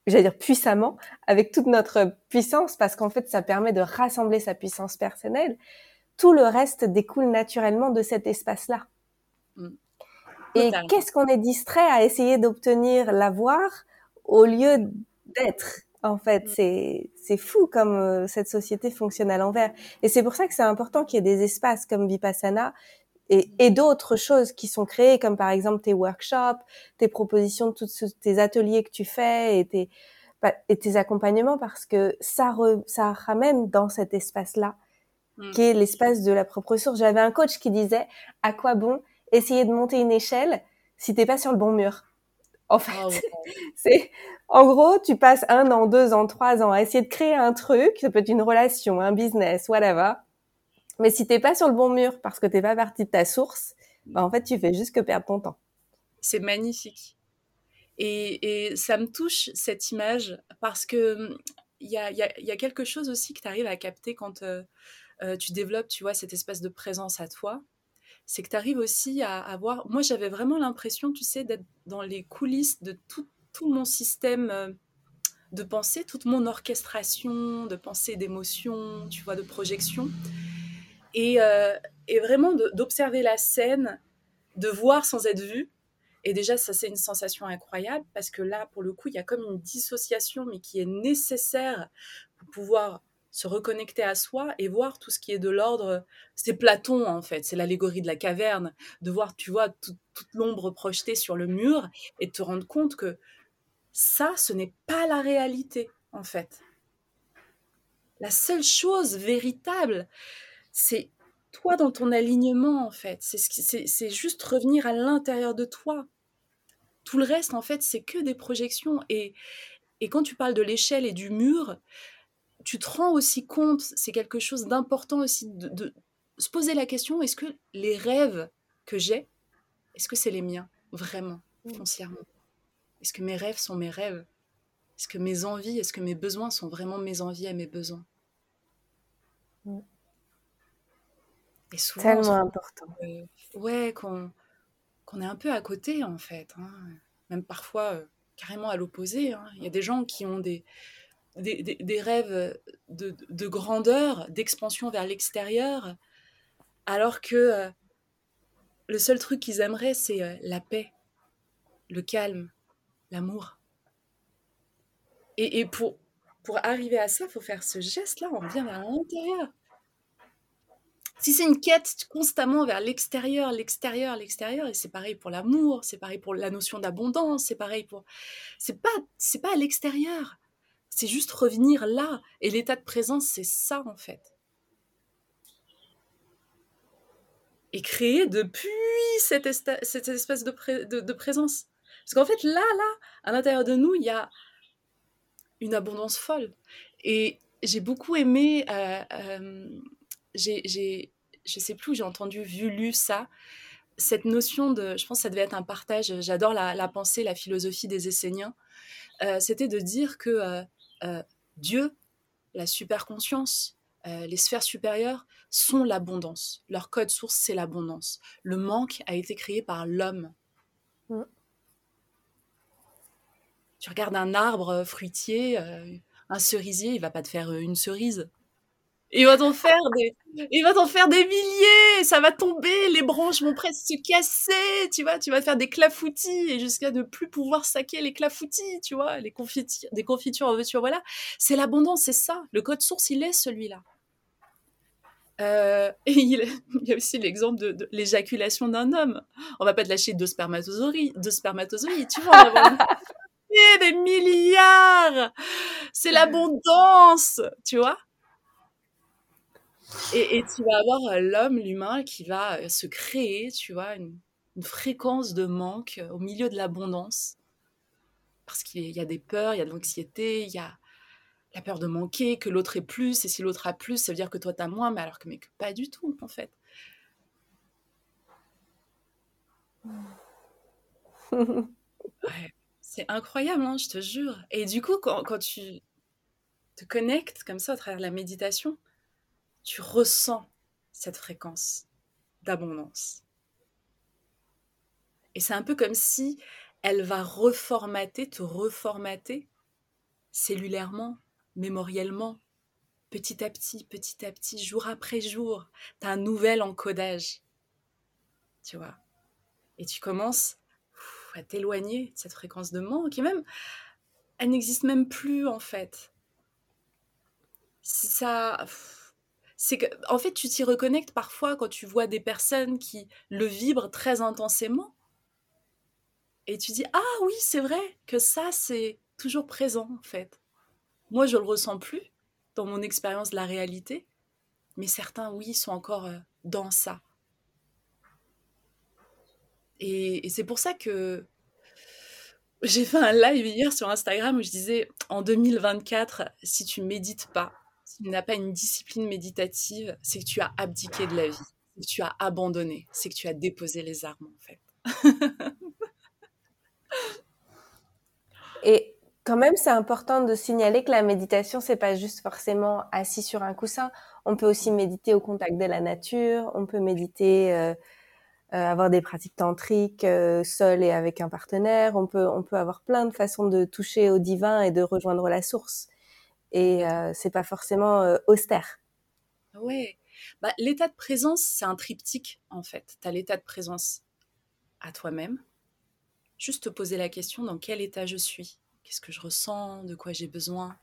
j'allais dire puissamment, avec toute notre puissance, parce qu'en fait, ça permet de rassembler sa puissance personnelle. Tout le reste découle naturellement de cet espace-là. Mm. Et qu'est-ce qu'on est distrait à essayer d'obtenir l'avoir au lieu d'être en fait, mm. c'est c'est fou comme euh, cette société fonctionne à l'envers. Et c'est pour ça que c'est important qu'il y ait des espaces comme Vipassana et, d'autres choses qui sont créées, comme par exemple tes workshops, tes propositions, tous tes ateliers que tu fais et tes, bah, et tes accompagnements, parce que ça, ça ramène dans cet espace-là, mm. qui est l'espace de la propre source. J'avais un coach qui disait, à quoi bon essayer de monter une échelle si t'es pas sur le bon mur En fait, ah c'est en gros, tu passes un an, deux ans, trois ans à essayer de créer un truc, ça peut être une relation, un business, whatever mais si t'es pas sur le bon mur parce que t'es pas parti de ta source, bah en fait, tu fais juste que perdre ton temps. C'est magnifique. Et, ça me touche cette image parce que il y a, quelque chose aussi que tu arrives à capter quand euh, euh, tu développes, tu vois, cette espèce de présence à toi. C'est que tu arrives aussi à avoir. Moi, j'avais vraiment l'impression, tu sais, d'être dans les coulisses de tout, tout mon système euh, de pensée, toute mon orchestration de pensée, d'émotion, tu vois, de projection. Euh, et, vraiment d'observer la scène, de voir sans être vu. Et déjà, ça, c'est une sensation incroyable parce que là, pour le coup, il y a comme une dissociation, mais qui est nécessaire pour pouvoir se reconnecter à soi et voir tout ce qui est de l'ordre. C'est Platon, en fait, c'est l'allégorie de la caverne, de voir, tu vois, toute l'ombre projetée sur le mur et de te rendre compte que ça, ce n'est pas la réalité, en fait. La seule chose véritable, c'est toi dans ton alignement en fait. C'est juste revenir à l'intérieur de toi. Tout le reste en fait c'est que des projections. Et, et quand tu parles de l'échelle et du mur, tu te rends aussi compte, c'est quelque chose d'important aussi de, se poser la question, est-ce que les rêves que j'ai, est-ce que c'est les miens vraiment, foncièrement? Est-ce que mes rêves sont mes rêves? Est-ce que mes envies, est-ce que mes besoins sont vraiment mes envies et mes besoins? Tellement important. ouais, qu'on est un peu à côté, en fait. Hein. même parfois carrément à l'opposé. Hein. Il y a des gens qui ont des, des, rêves de, grandeur, d'expansion vers l'extérieur, alors que le seul truc qu'ils aimeraient, c'est la paix, le calme, l'amour. Et, et, pour, pour arriver à ça, il faut faire ce geste-là, on vient vers l'intérieur. Si c'est une quête constamment vers l'extérieur, l'extérieur, l'extérieur, et c'est pareil pour l'amour, c'est pareil pour la notion d'abondance, c'est pareil pour, c'est pas, c'est pas à l'extérieur, c'est juste revenir là. Et l'état de présence, c'est ça en fait. Et créer depuis cette, cette espèce de, de, présence. Parce qu'en fait, là, là, à l'intérieur de nous, il y a une abondance folle. Et j'ai beaucoup aimé, euh, euh, j'ai, je sais plus où j'ai entendu, vu, lu ça, cette notion de, je pense que ça devait être un partage, j'adore la, pensée, la philosophie des Esséniens, euh, c'était de dire que euh, Dieu, la superconscience, euh, les sphères supérieures sont l'abondance. Leur code source, c'est l'abondance. Le manque a été créé par l'homme. Mm. Tu regardes un arbre fruitier, euh, un cerisier, il va pas te faire une cerise. Il va t'en faire des, il va t'en faire des milliers. Ça va tomber, les branches vont presque se casser. Tu vois, tu vas faire des clafoutis et jusqu'à ne plus pouvoir saquer les clafoutis. Tu vois, les confitures, des confitures en veux voilà. C'est l'abondance, c'est ça. Le code source, il est celui-là. Euh, et il, y a aussi l'exemple de, l'éjaculation d'un homme. On va pas te lâcher deux spermatozoïdes, deux spermatozoïdes, tu vois. des milliards. C'est l'abondance, tu vois. Et, tu vas avoir euh, l'homme, l'humain, qui va euh, se créer, tu vois, une, fréquence de manque euh, au milieu de l'abondance. Parce qu'il y a des peurs, il y a de l'anxiété, il y a la peur de manquer, que l'autre ait plus, et si l'autre a plus, ça veut dire que toi tu as moins, mais alors que, mais pas du tout, en fait. c'est incroyable, hein, je te jure. Et du coup, quand, quand tu te connectes comme ça à travers la méditation, tu ressens cette fréquence d'abondance. Et c'est un peu comme si elle va reformater, te reformater cellulairement, mémoriellement, petit à petit, petit à petit, jour après jour. Tu as un nouvel encodage. Tu vois Et tu commences à t'éloigner de cette fréquence de manque. Et même, elle n'existe même plus en fait. Ça c'est que, en fait, tu t'y reconnectes parfois quand tu vois des personnes qui le vibrent très intensément. Et tu dis, ah oui, c'est vrai que ça, c'est toujours présent, en fait. Moi, je le ressens plus dans mon expérience de la réalité, mais certains, oui, sont encore euh, dans ça. Et, et c'est pour ça que j'ai fait un live hier sur Instagram où je disais, en 2024, si tu médites pas, n'as pas une discipline méditative, c'est que tu as abdiqué de la vie, que tu as abandonné, c'est que tu as déposé les armes en fait. Et quand même, c'est important de signaler que la méditation, c'est pas juste forcément assis sur un coussin. On peut aussi méditer au contact de la nature. On peut méditer, euh, euh, avoir des pratiques tantriques euh, seul et avec un partenaire. On peut, on peut avoir plein de façons de toucher au divin et de rejoindre la source et euh, c'est pas forcément euh, austère. Ouais. Bah, l'état de présence, c'est un triptyque en fait. Tu as l'état de présence à toi-même. Juste te poser la question dans quel état je suis? Qu'est-ce que je ressens? De quoi j'ai besoin?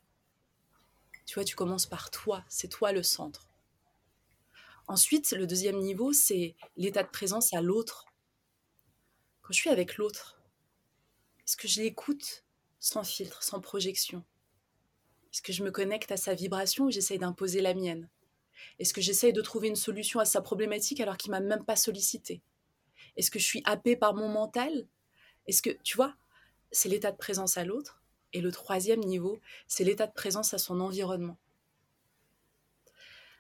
Tu vois, tu commences par toi. C'est toi le centre. Ensuite, le deuxième niveau, c'est l'état de présence à l'autre. Quand je suis avec l'autre, est-ce que je l'écoute sans filtre, sans projection? Est-ce que je me connecte à sa vibration ou j'essaye d'imposer la mienne? Est-ce que j'essaye de trouver une solution à sa problématique alors qu'il m'a même pas sollicité? Est-ce que je suis happée par mon mental? Est-ce que, tu vois, c'est l'état de présence à l'autre. Et le troisième niveau, c'est l'état de présence à son environnement.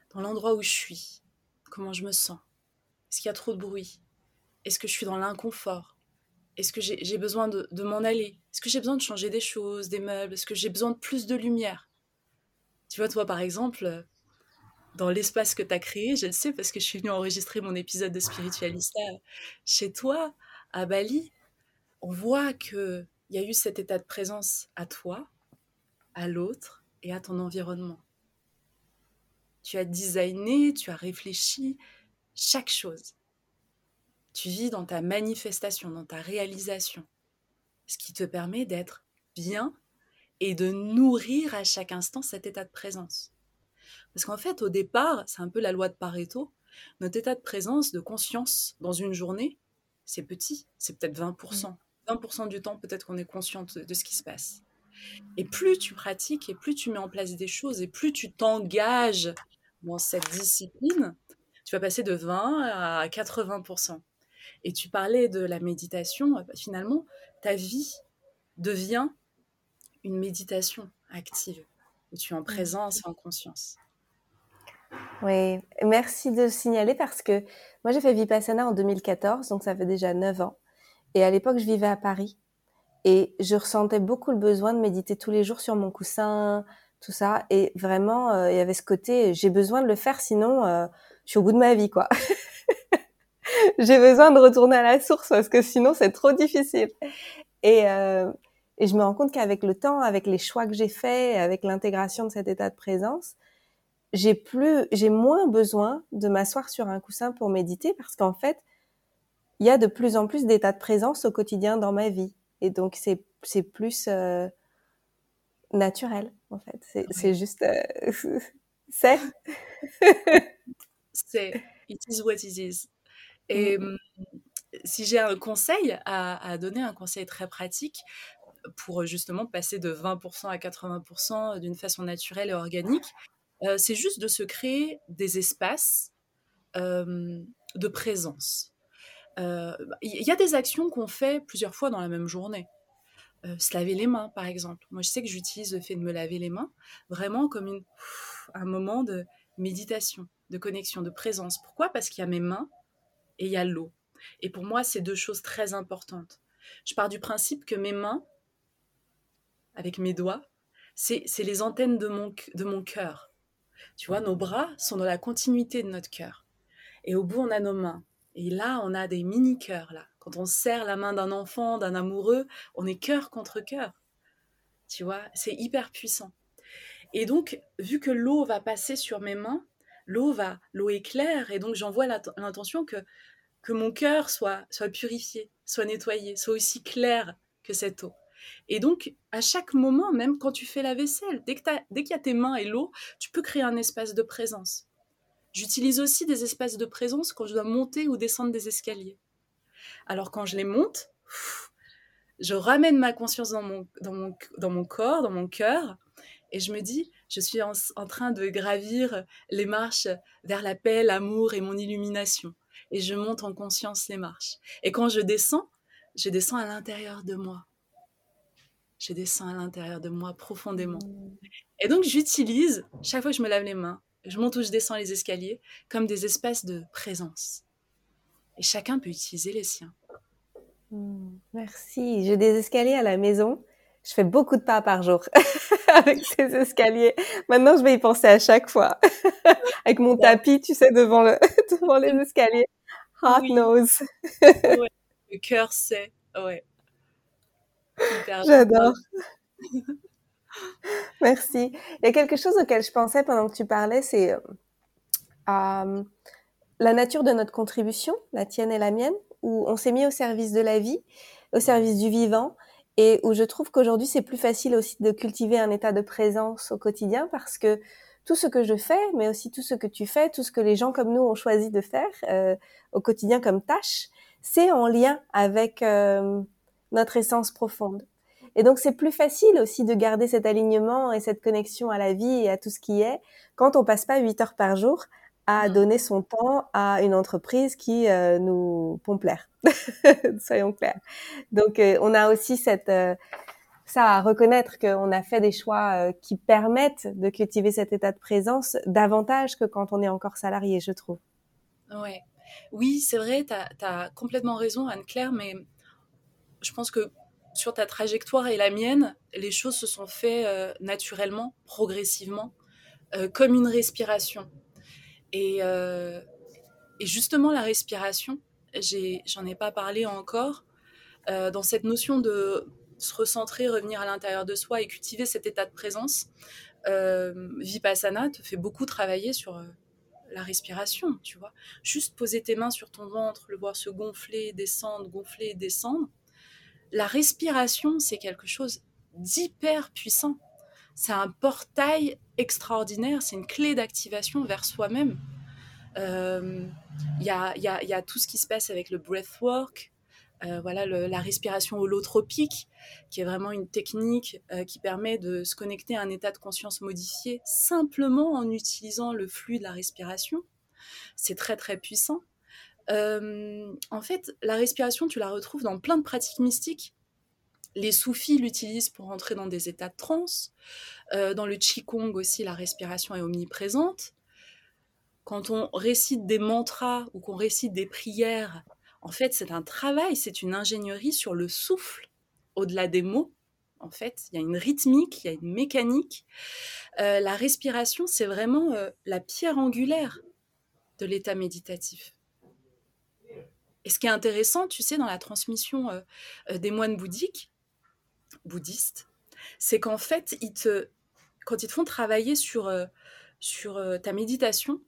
Dans l'endroit où je suis, comment je me sens? Est-ce qu'il y a trop de bruit? Est-ce que je suis dans l'inconfort? Est-ce que j'ai besoin de, m'en aller? Est-ce que j'ai besoin de changer des choses, des meubles? Est-ce que j'ai besoin de plus de lumière? Tu vois, toi, par exemple, dans l'espace que tu as créé, je le sais parce que je suis venue enregistrer mon épisode de Spiritualista chez toi, à Bali, on voit qu'il y a eu cet état de présence à toi, à l'autre et à ton environnement. Tu as designé, tu as réfléchi chaque chose. Tu vis dans ta manifestation, dans ta réalisation, ce qui te permet d'être bien et de nourrir à chaque instant cet état de présence. Parce qu'en fait, au départ, c'est un peu la loi de Pareto, notre état de présence, de conscience dans une journée, c'est petit, c'est peut-être 20%. 20% du temps, peut-être qu'on est consciente de ce qui se passe. Et plus tu pratiques et plus tu mets en place des choses et plus tu t'engages dans cette discipline, tu vas passer de 20 à 80%. Et tu parlais de la méditation, bah, finalement, ta vie devient une méditation active, où tu es en présence et en conscience. Oui, merci de le signaler parce que moi j'ai fait Vipassana en 2014, donc ça fait déjà 9 ans. Et à l'époque, je vivais à Paris. Et je ressentais beaucoup le besoin de méditer tous les jours sur mon coussin, tout ça. Et vraiment, euh, il y avait ce côté, j'ai besoin de le faire, sinon euh, je suis au bout de ma vie, quoi. j'ai besoin de retourner à la source parce que sinon c'est trop difficile. Et, euh, et je me rends compte qu'avec le temps, avec les choix que j'ai faits, avec l'intégration de cet état de présence, j'ai plus, j'ai moins besoin de m'asseoir sur un coussin pour méditer parce qu'en fait, il y a de plus en plus d'états de présence au quotidien dans ma vie. Et donc, c'est, c'est plus euh, naturel, en fait. C'est, c'est juste... Euh, c'est. c'est. It is what it is. Et mm. si j'ai un conseil à, à, donner, un conseil très pratique, pour justement passer de 20% à 80% d'une façon naturelle et organique, euh, c'est juste de se créer des espaces euh, de présence. Il euh, y a des actions qu'on fait plusieurs fois dans la même journée. se laver les mains, par exemple. Moi, je sais que j'utilise le fait de me laver les mains vraiment comme une, un moment de méditation, de connexion, de présence. Pourquoi? Parce qu'il y a mes mains et il y a l'eau. Et pour moi, c'est deux choses très importantes. Je pars du principe que mes mains, avec mes doigts, c'est les antennes de mon, cœur. Tu vois, nos bras sont dans la continuité de notre cœur. Et au bout, on a nos mains. Et là, on a des mini-cœurs, là. Quand on serre la main d'un enfant, d'un amoureux, on est cœur contre cœur. Tu vois, c'est hyper puissant. Et donc, vu que l'eau va passer sur mes mains, l'eau va, l'eau est claire, et donc j'envoie l'intention que, que mon cœur soit, soit purifié, soit nettoyé, soit aussi clair que cette eau. Et donc, à chaque moment, même quand tu fais la vaisselle, dès qu'il y a tes mains et l'eau, tu peux créer un espace de présence. J'utilise aussi des espaces de présence quand je dois monter ou descendre des escaliers. Alors quand je les monte, je ramène ma conscience dans mon, dans mon, dans mon corps, dans mon cœur, et je me dis, je suis en, train de gravir les marches vers la paix, l'amour et mon illumination. Et je monte en conscience les marches. Et quand je descends, je descends à l'intérieur de moi je descends à l'intérieur de moi profondément. Et donc j'utilise, chaque fois que je me lave les mains, je monte ou je descends les escaliers, comme des espaces de présence. Et chacun peut utiliser les siens. Mmh. merci. J'ai des escaliers à la maison. Je fais beaucoup de pas par jour avec ces escaliers. Maintenant, je vais y penser à chaque fois. avec mon tapis, tu sais, devant, le, devant les escaliers. Heart knows. Le cœur sait. Ouais. J'adore. Merci. Il y a quelque chose auquel je pensais pendant que tu parlais, c'est euh, la nature de notre contribution, la tienne et la mienne, où on s'est mis au service de la vie, au service du vivant, et où je trouve qu'aujourd'hui c'est plus facile aussi de cultiver un état de présence au quotidien parce que tout ce que je fais, mais aussi tout ce que tu fais, tout ce que les gens comme nous ont choisi de faire euh, au quotidien comme tâche, c'est en lien avec euh, notre essence profonde. Et donc c'est plus facile aussi de garder cet alignement et cette connexion à la vie et à tout ce qui est quand on passe pas 8 heures par jour à mm. donner son temps à une entreprise qui euh, nous pompe l'air. Soyons clairs. Donc euh, on a aussi cette euh, ça à reconnaître qu'on a fait des choix qui permettent de cultiver cet état de présence davantage que quand on est encore salarié, je trouve. Ouais. Oui, c'est vrai, tu as, as, complètement raison, Anne-Claire, mais je pense que sur ta trajectoire et la mienne, les choses se sont faites naturellement, progressivement, comme une respiration. Et, euh, et, justement, la respiration, j'en ai, pas parlé encore, dans cette notion de se recentrer, revenir à l'intérieur de soi et cultiver cet état de présence, Vipassana te fait beaucoup travailler sur la respiration, tu vois. Juste poser tes mains sur ton ventre, le voir se gonfler, descendre, gonfler, descendre. La respiration, c'est quelque chose d'hyper puissant. C'est un portail extraordinaire, c'est une clé d'activation vers soi-même. Il euh, y, a, tout ce qui se passe avec le breathwork, euh, voilà, la respiration holotropique, qui est vraiment une technique euh, qui permet de se connecter à un état de conscience modifié simplement en utilisant le flux de la respiration. C'est très très puissant. En fait, la respiration, tu la retrouves dans plein de pratiques mystiques. Les soufis l'utilisent pour entrer dans des états de transe. dans le Qigong aussi, la respiration est omniprésente. Quand on récite des mantras ou qu'on récite des prières en fait, c'est un travail, c'est une ingénierie sur le souffle, au-delà des mots. En fait, il y a une rythmique, il y a une mécanique. Euh, la respiration, c'est vraiment euh, la pierre angulaire de l'état méditatif. Et ce qui est intéressant, tu sais, dans la transmission euh, des moines bouddhiques, bouddhistes, c'est qu'en fait, ils te, quand ils te font travailler sur, sur ta méditation,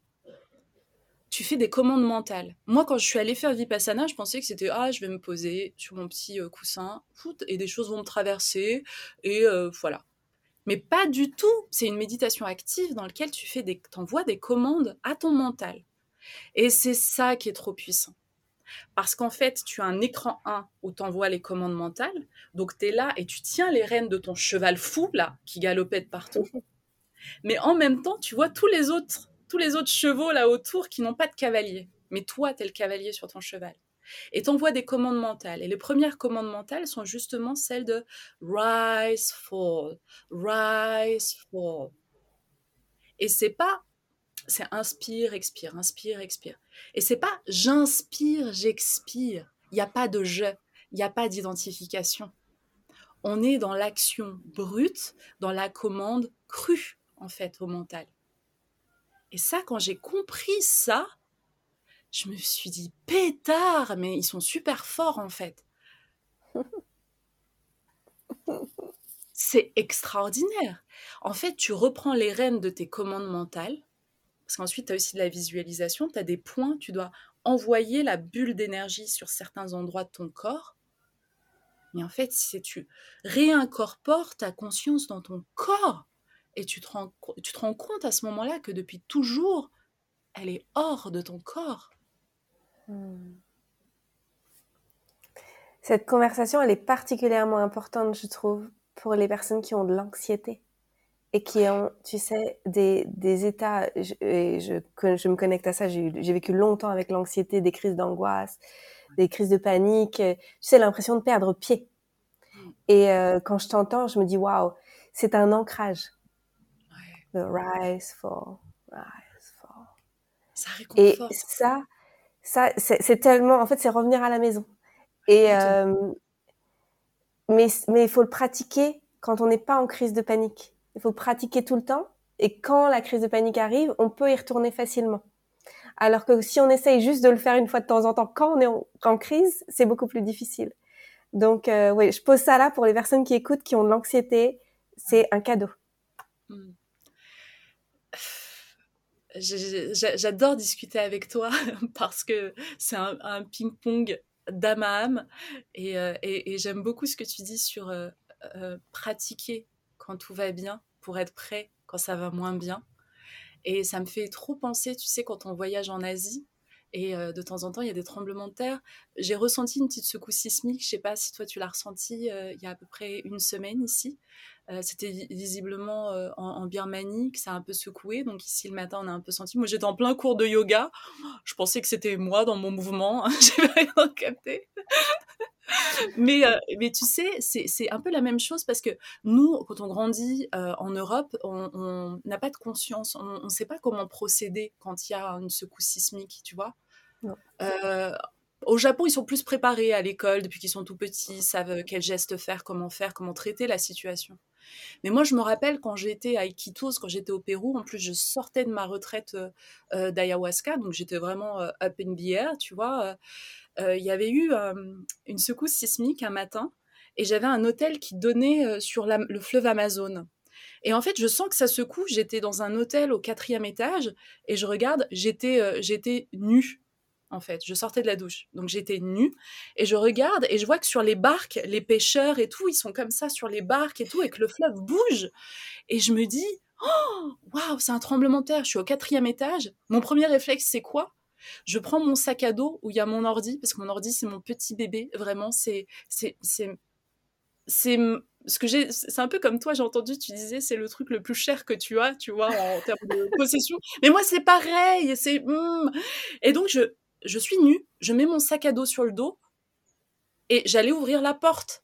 tu fais des commandes mentales. Moi, quand je suis allée faire Vipassana, je pensais que c'était ah, je vais me poser sur mon petit euh, coussin, et des choses vont me traverser, et euh, voilà. Mais pas du tout. C'est une méditation active dans laquelle tu fais des, envoies des commandes à ton mental. Et c'est ça qui est trop puissant. Parce qu'en fait, tu as un écran 1 où tu envoies les commandes mentales. Donc, tu es là et tu tiens les rênes de ton cheval fou, là, qui galopait de partout. Mais en même temps, tu vois tous les autres tous les autres chevaux là autour qui n'ont pas de cavalier. Mais toi, tu es le cavalier sur ton cheval. Et t'envoies des commandes mentales. Et les premières commandes mentales sont justement celles de rise, fall, rise, fall. Et c'est pas, c'est inspire, expire, inspire, expire. Et c'est pas j'inspire, j'expire. Il n'y a pas de je, il n'y a pas d'identification. On est dans l'action brute, dans la commande crue, en fait, au mental. Et ça, quand j'ai compris ça, je me suis dit, pétard, mais ils sont super forts en fait. C'est extraordinaire. En fait, tu reprends les rênes de tes commandes mentales, parce qu'ensuite, tu as aussi de la visualisation, tu as des points, tu dois envoyer la bulle d'énergie sur certains endroits de ton corps. Mais en fait, si tu réincorpores ta conscience dans ton corps, et tu te rends, compte à ce moment-là que depuis toujours, elle est hors de ton corps. Hmm. Cette conversation, elle est particulièrement importante, je trouve, pour les personnes qui ont de l'anxiété et qui ont, tu sais, des, des états, je, et je, je me connecte à ça, j'ai vécu longtemps avec l'anxiété, des crises d'angoisse, des crises de panique, tu sais, l'impression de perdre pied. Hmm. Et euh, quand je t'entends, je me dis, waouh, c'est un ancrage the rise, fall, rise, fall. Ça Et ça, ça c'est tellement, en fait, c'est revenir à la maison. Et euh, mais mais il faut le pratiquer quand on n'est pas en crise de panique. Il faut pratiquer tout le temps. Et quand la crise de panique arrive, on peut y retourner facilement. Alors que si on essaye juste de le faire une fois de temps en temps quand on est en, crise, c'est beaucoup plus difficile. Donc, euh, oui, je pose ça là pour les personnes qui écoutent, qui ont de l'anxiété. C'est un cadeau. Hmm j'adore discuter avec toi parce que c'est un, ping-pong d'âme à âme et, euh, et, j'aime beaucoup ce que tu dis sur euh, pratiquer quand tout va bien pour être prêt quand ça va moins bien. Et ça me fait trop penser, tu sais, quand on voyage en Asie, et de temps en temps, il y a des tremblements de terre. J'ai ressenti une petite secousse sismique. Je sais pas si toi tu l'as ressenti il y a à peu près une semaine ici. C'était visiblement en, Birmanie que ça a un peu secoué. Donc ici le matin, on a un peu senti. Moi, j'étais en plein cours de yoga. Je pensais que c'était moi dans mon mouvement. J'ai rien capté. mais, mais tu sais, c'est un peu la même chose parce que nous, quand on grandit en Europe, on n'a pas de conscience, on ne sait pas comment procéder quand il y a une secousse sismique, tu vois. au Japon, ils sont plus préparés à l'école depuis qu'ils sont tout petits, savent quels gestes faire, comment faire, comment traiter la situation. Mais moi, je me rappelle quand j'étais à Iquitos, quand j'étais au Pérou, en plus, je sortais de ma retraite d'ayahuasca, donc j'étais vraiment up in the air, tu vois. Il y avait eu une secousse sismique un matin, et j'avais un hôtel qui donnait sur le fleuve Amazon. Et en fait, je sens que ça secoue. J'étais dans un hôtel au quatrième étage et je regarde, j'étais, j'étais nue en fait. Je sortais de la douche. Donc j'étais nue et je regarde et je vois que sur les barques, les pêcheurs et tout, ils sont comme ça sur les barques et tout et que le fleuve bouge. Et je me dis, oh, waouh, c'est un tremblement de terre. Je suis au quatrième étage. Mon premier réflexe, c'est quoi? Je prends mon sac à dos où il y a mon ordi, parce que mon ordi, c'est mon petit bébé, vraiment, c'est, c'est, c'est, c'est ce que j'ai, c'est un peu comme toi, j'ai entendu, tu disais, c'est le truc le plus cher que tu as, tu vois, en termes de possession. Mais moi, c'est pareil, c'est, hmm. et donc je, je suis nue, je mets mon sac à dos sur le dos et j'allais ouvrir la porte.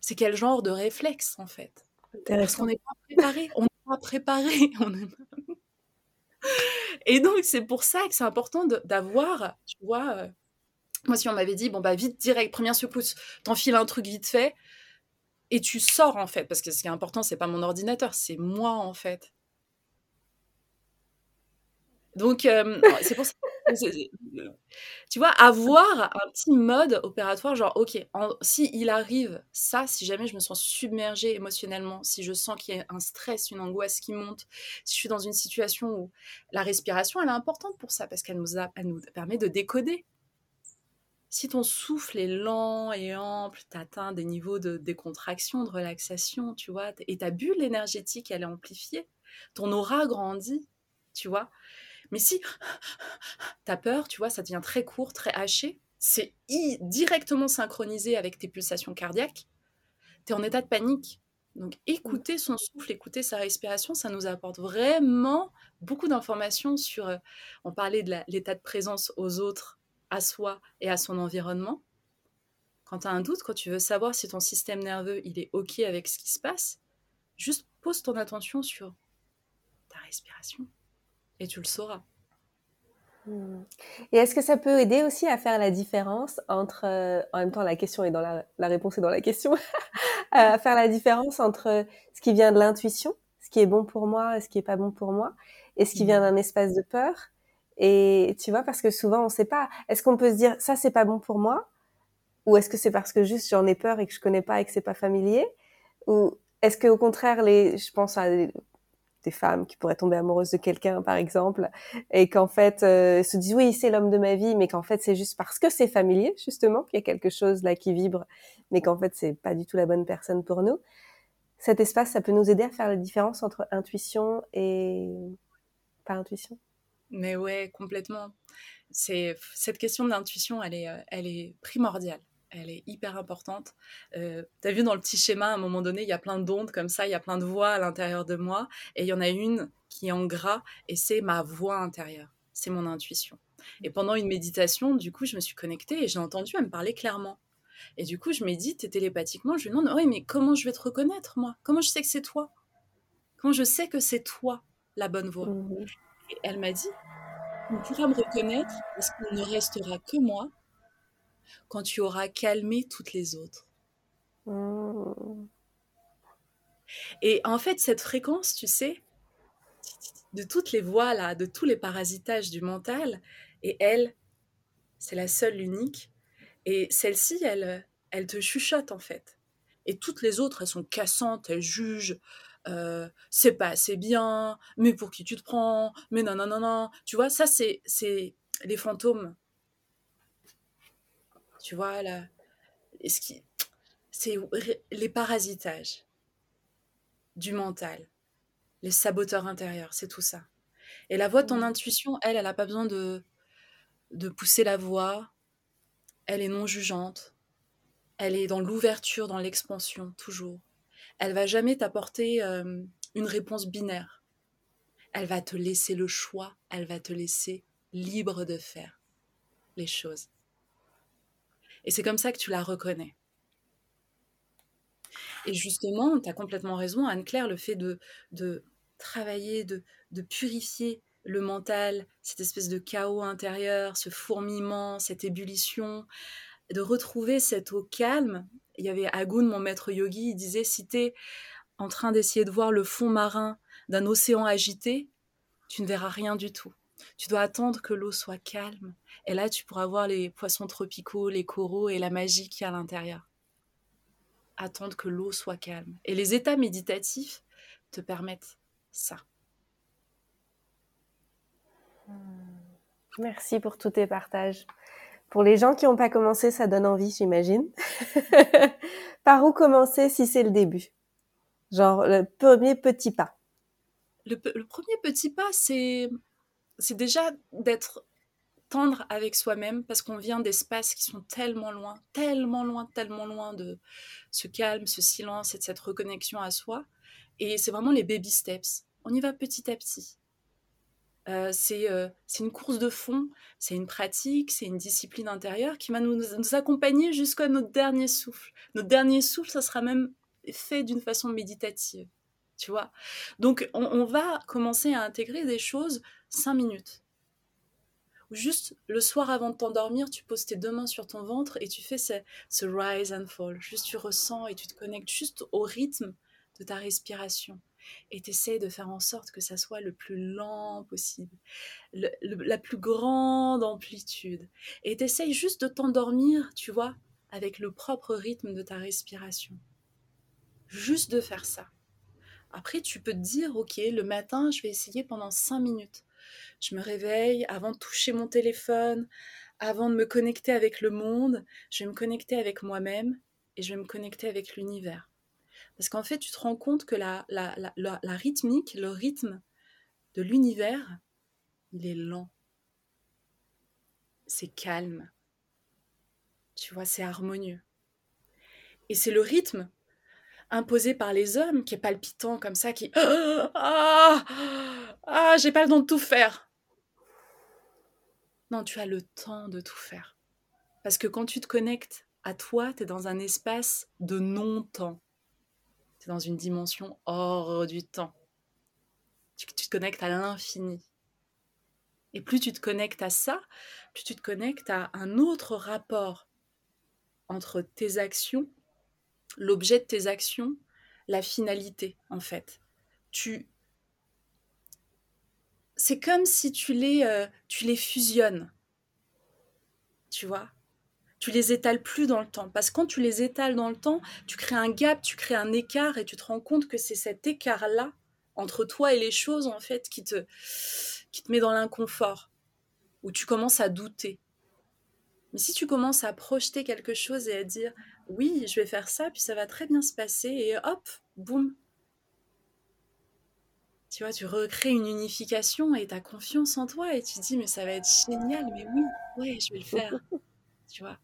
C'est quel genre de réflexe en fait? Parce qu'on n'est pas préparé, on n'est pas préparé. et donc c'est pour ça que c'est important d'avoir, tu vois, euh, moi si on m'avait dit bon bah vite direct première secousse, t'enfiles un truc vite fait et tu sors en fait parce que ce qui est important c'est pas mon ordinateur, c'est moi en fait. Donc, euh, c'est pour ça. Tu vois, avoir un petit mode opératoire, genre, ok, si il arrive ça, si jamais je me sens submergée émotionnellement, si je sens qu'il y a un stress, une angoisse qui monte, si je suis dans une situation où la respiration, elle est importante pour ça, parce qu'elle nous, nous permet de décoder. Si ton souffle est lent et ample, tu atteins des niveaux de décontraction, de relaxation, tu vois, et ta bulle énergétique, elle est amplifiée, ton aura grandit, tu vois. Mais si tu as peur, tu vois, ça devient très court, très haché, c'est directement synchronisé avec tes pulsations cardiaques, tu es en état de panique. Donc écouter son souffle, écouter sa respiration, ça nous apporte vraiment beaucoup d'informations sur, euh, on parlait de l'état de présence aux autres, à soi et à son environnement. Quand tu as un doute, quand tu veux savoir si ton système nerveux il est OK avec ce qui se passe, juste pose ton attention sur ta respiration et tu le sauras. Hmm. Et est-ce que ça peut aider aussi à faire la différence entre, euh, en même temps la question est dans la, la réponse est dans la question, à faire la différence entre ce qui vient de l'intuition, ce qui est bon pour moi et ce qui est pas bon pour moi, et ce qui vient d'un espace de peur. Et tu vois, parce que souvent on sait pas, est-ce qu'on peut se dire ça c'est pas bon pour moi, ou est-ce que c'est parce que juste j'en ai peur et que je connais pas et que c'est pas familier, ou est-ce que au contraire les, je pense à des femmes qui pourraient tomber amoureuses de quelqu'un, par exemple, et qu'en fait euh, se disent oui c'est l'homme de ma vie, mais qu'en fait c'est juste parce que c'est familier justement qu'il y a quelque chose là qui vibre, mais qu'en fait c'est pas du tout la bonne personne pour nous. Cet espace, ça peut nous aider à faire la différence entre intuition et pas intuition. Mais ouais, complètement. C'est cette question d'intuition, elle est, euh, elle est primordiale elle est hyper importante. Euh, tu as vu dans le petit schéma, à un moment donné, il y a plein d'ondes comme ça, il y a plein de voix à l'intérieur de moi, et il y en a une qui est en gras, et c'est ma voix intérieure, c'est mon intuition. Et pendant une méditation, du coup, je me suis connectée et j'ai entendu, elle me parler clairement. Et du coup, je médite télépathiquement, je lui demande, oui, mais comment je vais te reconnaître, moi? Comment je sais que c'est toi? Comment je sais que c'est toi, la bonne voix? Mmh Et elle m'a dit, tu pourras me reconnaître parce qu'il ne restera que moi quand tu auras calmé toutes les autres. Mmh. Et en fait, cette fréquence, tu sais, de toutes les voix là, de tous les parasitages du mental, et elle, c'est la seule, unique. Et celle-ci, elle, elle te chuchote en fait. Et toutes les autres, elles sont cassantes, elles jugent. Euh, c'est pas assez bien, mais pour qui tu te prends, mais non, non, non, non. Tu vois, ça, c'est les fantômes tu vois, là, ce qui, c'est les parasitages du mental, les saboteurs intérieurs, c'est tout ça. Et la voix de ton intuition, elle, elle n'a pas besoin de, de pousser la voix. Elle est non jugeante. Elle est dans l'ouverture, dans l'expansion, toujours. Elle va jamais t'apporter euh, une réponse binaire. Elle va te laisser le choix. Elle va te laisser libre de faire les choses. Et c'est comme ça que tu la reconnais. Et justement, tu as complètement raison, Anne-Claire, le fait de, de travailler, de, de purifier le mental, cette espèce de chaos intérieur, ce fourmillement, cette ébullition, de retrouver cette eau calme il y avait Agun, mon maître yogi, il disait si t'es en train d'essayer de voir le fond marin d'un océan agité, tu ne verras rien du tout. Tu dois attendre que l'eau soit calme. Et là, tu pourras voir les poissons tropicaux, les coraux et la magie qui y a à l'intérieur. Attendre que l'eau soit calme. Et les états méditatifs te permettent ça. Merci pour tous tes partages. Pour les gens qui n'ont pas commencé, ça donne envie, j'imagine. Par où commencer si c'est le début? Genre le premier petit pas. Le, premier petit pas, c'est c'est déjà d'être tendre avec soi-même parce qu'on vient d'espaces qui sont tellement loin, tellement loin, tellement loin de ce calme, ce silence et de cette reconnexion à soi. Et c'est vraiment les baby steps. On y va petit à petit. Euh, euh, c'est une course de fond, c'est une pratique, c'est une discipline intérieure qui va nous, nous accompagner jusqu'à notre dernier souffle. Notre dernier souffle, ça sera même fait d'une façon méditative, tu vois. Donc, on, va commencer à intégrer des choses cinq minutes. Juste le soir avant de t'endormir, tu poses tes deux mains sur ton ventre et tu fais ce, ce rise and fall. Juste tu ressens et tu te connectes juste au rythme de ta respiration et t'essayes de faire en sorte que ça soit le plus lent possible, la plus grande amplitude. Et t'essayes juste de t'endormir, tu vois, avec le propre rythme de ta respiration. Juste de faire ça. Après, tu peux te dire, ok, le matin, je vais essayer pendant 5 minutes. Je me réveille avant de toucher mon téléphone, avant de me connecter avec le monde, je vais me connecter avec moi-même et je vais me connecter avec l'univers. Parce qu'en fait, tu te rends compte que la, la, la, rythmique, le rythme de l'univers, il est lent. C'est calme. Tu vois, c'est harmonieux. Et c'est le rythme imposé par les hommes qui est palpitant comme ça, qui ah ah j'ai pas le temps de tout faire. Non, tu as le temps de tout faire. Parce que quand tu te connectes à toi, tu es dans un espace de non-temps. Tu es dans une dimension hors du temps. Tu, te connectes à l'infini. Et plus tu te connectes à ça, plus tu te connectes à un autre rapport entre tes actions, l'objet de tes actions, la finalité, en fait. Tu, c'est comme si tu les, euh, tu les fusionnes. Tu vois? Tu les étales plus dans le temps. Parce que quand tu les étales dans le temps, tu crées un gap, tu crées un écart et tu te rends compte que c'est cet écart-là entre toi et les choses, en fait, qui te, qui te met dans l'inconfort, où tu commences à douter. Mais si tu commences à projeter quelque chose et à dire oui, je vais faire ça, puis ça va très bien se passer, et hop, boum. Tu vois, tu recrées une unification et tu as confiance en toi et tu dis mais ça va être génial, mais oui, ouais, je vais le faire. tu vois.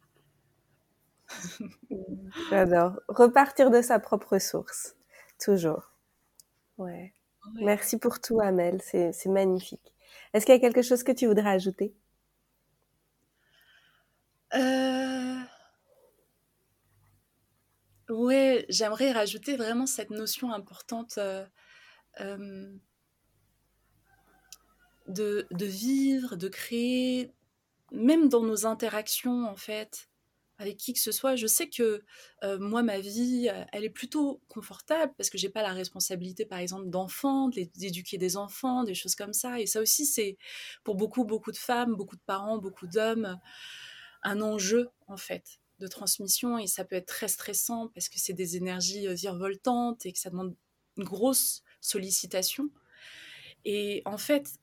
J'adore. Repartir de sa propre source. Toujours. Ouais. Merci pour tout, Amel. C'est magnifique. Est-ce qu'il y a quelque chose que tu voudrais ajouter? Euh... Oui, j'aimerais rajouter vraiment cette notion importante euh, de, vivre, de créer, même dans nos interactions en fait, avec qui que ce soit. Je sais que moi, ma vie, euh, elle est plutôt confortable parce que j'ai pas la responsabilité, par exemple, d'enfants, d'éduquer des enfants, des choses comme ça. Et ça aussi, c'est pour beaucoup, beaucoup de femmes, beaucoup de parents, beaucoup d'hommes, un enjeu, en fait, de transmission. Et ça peut être très stressant parce que c'est des énergies euh, virevoltantes et que ça demande une grosse sollicitation. Et en fait,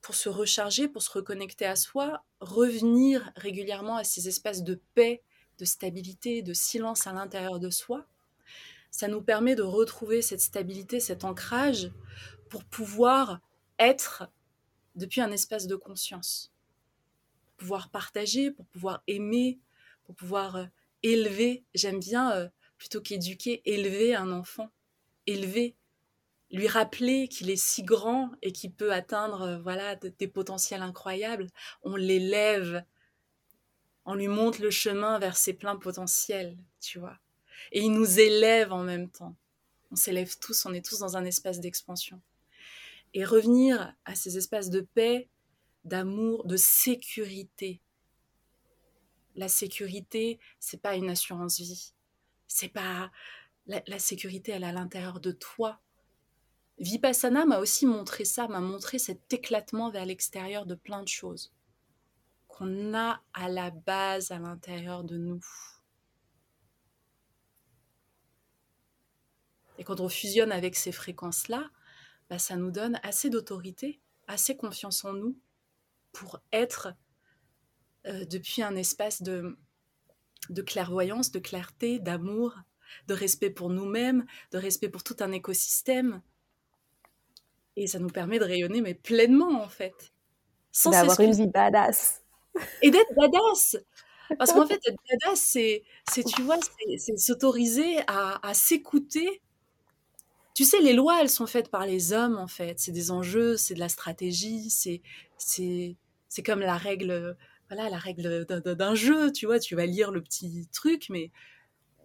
pour se recharger, pour se reconnecter à soi, revenir régulièrement à ces espaces de paix, de stabilité, de silence à l'intérieur de soi, ça nous permet de retrouver cette stabilité, cet ancrage pour pouvoir être depuis un espace de conscience, pour pouvoir partager, pour pouvoir aimer, pour pouvoir euh, élever. J'aime bien, euh, plutôt qu'éduquer, élever un enfant, élever lui rappeler qu'il est si grand et qu'il peut atteindre euh, voilà des potentiels incroyables, on l'élève, on lui montre le chemin vers ses pleins potentiels, tu vois. Et il nous élève en même temps. On s'élève tous, on est tous dans un espace d'expansion. Et revenir à ces espaces de paix, d'amour, de sécurité. La sécurité, c'est pas une assurance vie. c'est pas la, sécurité, elle est à l'intérieur de toi. Vipassana m'a aussi montré ça, m'a montré cet éclatement vers l'extérieur de plein de choses qu'on a à la base à l'intérieur de nous. Et quand on fusionne avec ces fréquences-là, bah, ça nous donne assez d'autorité, assez confiance en nous pour être euh, depuis un espace de, de clairvoyance, de clarté, d'amour, de respect pour nous-mêmes, de respect pour tout un écosystème. Et ça nous permet de rayonner, mais pleinement, en fait. D'avoir une vie badass. Et d'être badass Parce qu'en fait, être badass, c'est, tu vois, c'est s'autoriser à, à s'écouter. Tu sais, les lois, elles sont faites par les hommes, en fait. C'est des enjeux, c'est de la stratégie, c'est, c'est, c'est comme la règle, voilà, la règle d'un jeu, tu vois. Tu vas lire le petit truc, mais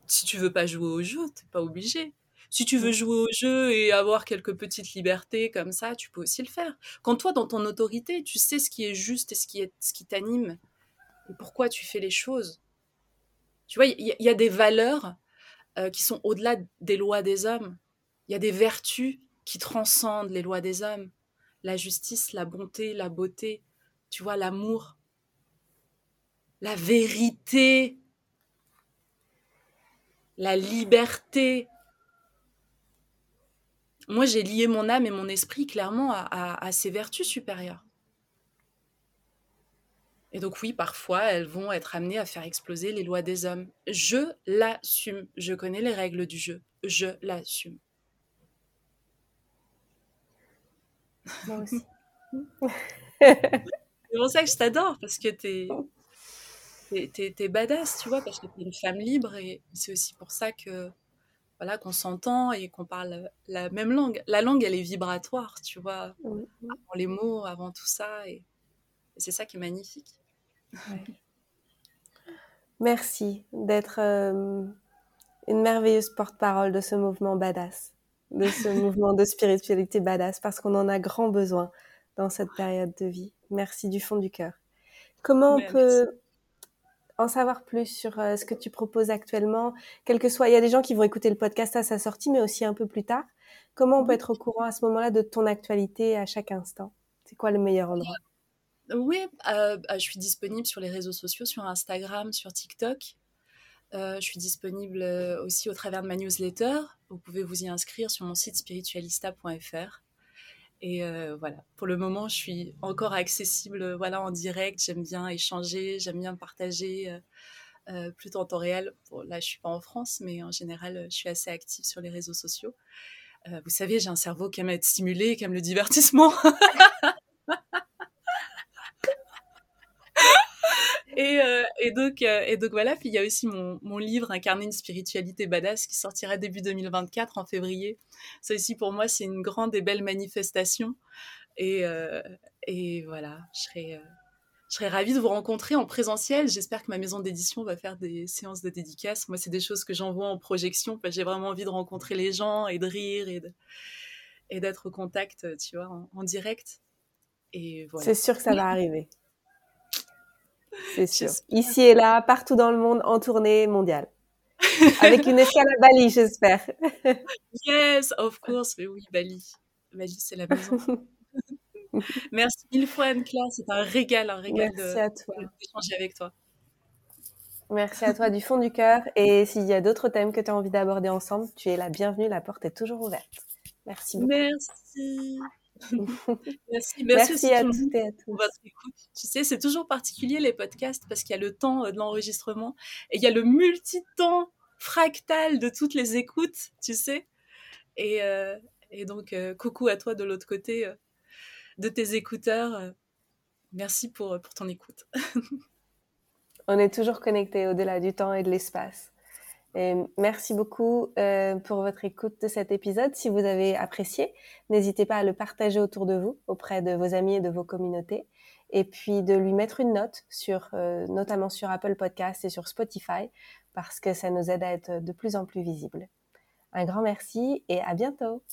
si tu veux pas jouer au jeu, t'es pas obligé. Si tu veux jouer au jeu et avoir quelques petites libertés comme ça, tu peux aussi le faire. Quand toi, dans ton autorité, tu sais ce qui est juste et ce qui est ce qui t'anime et pourquoi tu fais les choses. Tu vois, il y, a des valeurs euh, qui sont au-delà des lois des hommes. Il y a des vertus qui transcendent les lois des hommes. La justice, la bonté, la beauté, tu vois, l'amour, la vérité, la liberté. Moi, j'ai lié mon âme et mon esprit clairement à, ces vertus supérieures. Et donc oui, parfois, elles vont être amenées à faire exploser les lois des hommes. Je l'assume. Je connais les règles du jeu. Je l'assume. Moi aussi. C'est pour ça que je t'adore, parce que t'es t'es, t'es, badass, tu vois, parce que t'es une femme libre et c'est aussi pour ça que voilà qu'on s'entend et qu'on parle la même langue. La langue, elle est vibratoire, tu vois, avant les mots, avant tout ça, et, c'est ça qui est magnifique. Merci d'être euh, une merveilleuse porte-parole de ce mouvement badass, de ce mouvement de spiritualité badass, parce qu'on en a grand besoin dans cette période de vie. Merci du fond du cœur. Comment on peut en savoir plus sur euh, ce que tu proposes actuellement, quel que soit, il y a des gens qui vont écouter le podcast à sa sortie, mais aussi un peu plus tard. Comment on peut être au courant à ce moment-là de ton actualité à chaque instant? C'est quoi le meilleur endroit? Oui, euh, bah, je suis disponible sur les réseaux sociaux, sur Instagram, sur TikTok. Euh, je suis disponible aussi au travers de ma newsletter. Vous pouvez vous y inscrire sur mon site spiritualista.fr. Et euh, voilà, pour le moment, je suis encore accessible voilà, en direct. J'aime bien échanger, j'aime bien partager euh, euh, plutôt en temps réel. là, je suis pas en France, mais en général, je suis assez active sur les réseaux sociaux. vous savez, j'ai un cerveau qui aime être stimulé, qui aime le divertissement. Euh, et, donc, euh, et donc voilà, puis il y a aussi mon, mon, livre Incarner une spiritualité badass qui sortira début 2024 en février. Ça aussi pour moi c'est une grande et belle manifestation. Et, euh, et voilà, je serais, je serais ravie de vous rencontrer en présentiel. J'espère que ma maison d'édition va faire des séances de dédicaces. Moi c'est des choses que j'envoie en projection. J'ai vraiment envie de rencontrer les gens et de rire et et d'être au contact, tu vois, en, en direct. Et voilà. C'est sûr que ça va arriver. C'est sûr. Ici et là, partout dans le monde, en tournée mondiale. Avec une escale à Bali, j'espère. yes, of course. Mais oui, Bali. Bali, c'est la maison. Merci mille fois, Anne-Claire. C'est un régal, un régal d'échanger avec toi. Merci à toi du fond du cœur. Et s'il y a d'autres thèmes que tu as envie d'aborder ensemble, tu es la bienvenue. La porte est toujours ouverte. Merci beaucoup. Merci. merci, merci, à toutes et à tous. Tu sais, c'est toujours particulier les podcasts parce qu'il y a le temps euh, de l'enregistrement et il y a le multi-temps fractal de toutes les écoutes, tu sais. Et, euh, et donc, euh, coucou à toi de l'autre côté de tes écouteurs. merci pour, pour ton écoute. On est toujours connecté au-delà du temps et de l'espace. Merci beaucoup euh, pour votre écoute de cet épisode. Si vous avez apprécié, n'hésitez pas à le partager autour de vous, auprès de vos amis et de vos communautés, et puis de lui mettre une note sur, euh, notamment sur Apple Podcast et sur Spotify, parce que ça nous aide à être de plus en plus visibles. Un grand merci et à bientôt.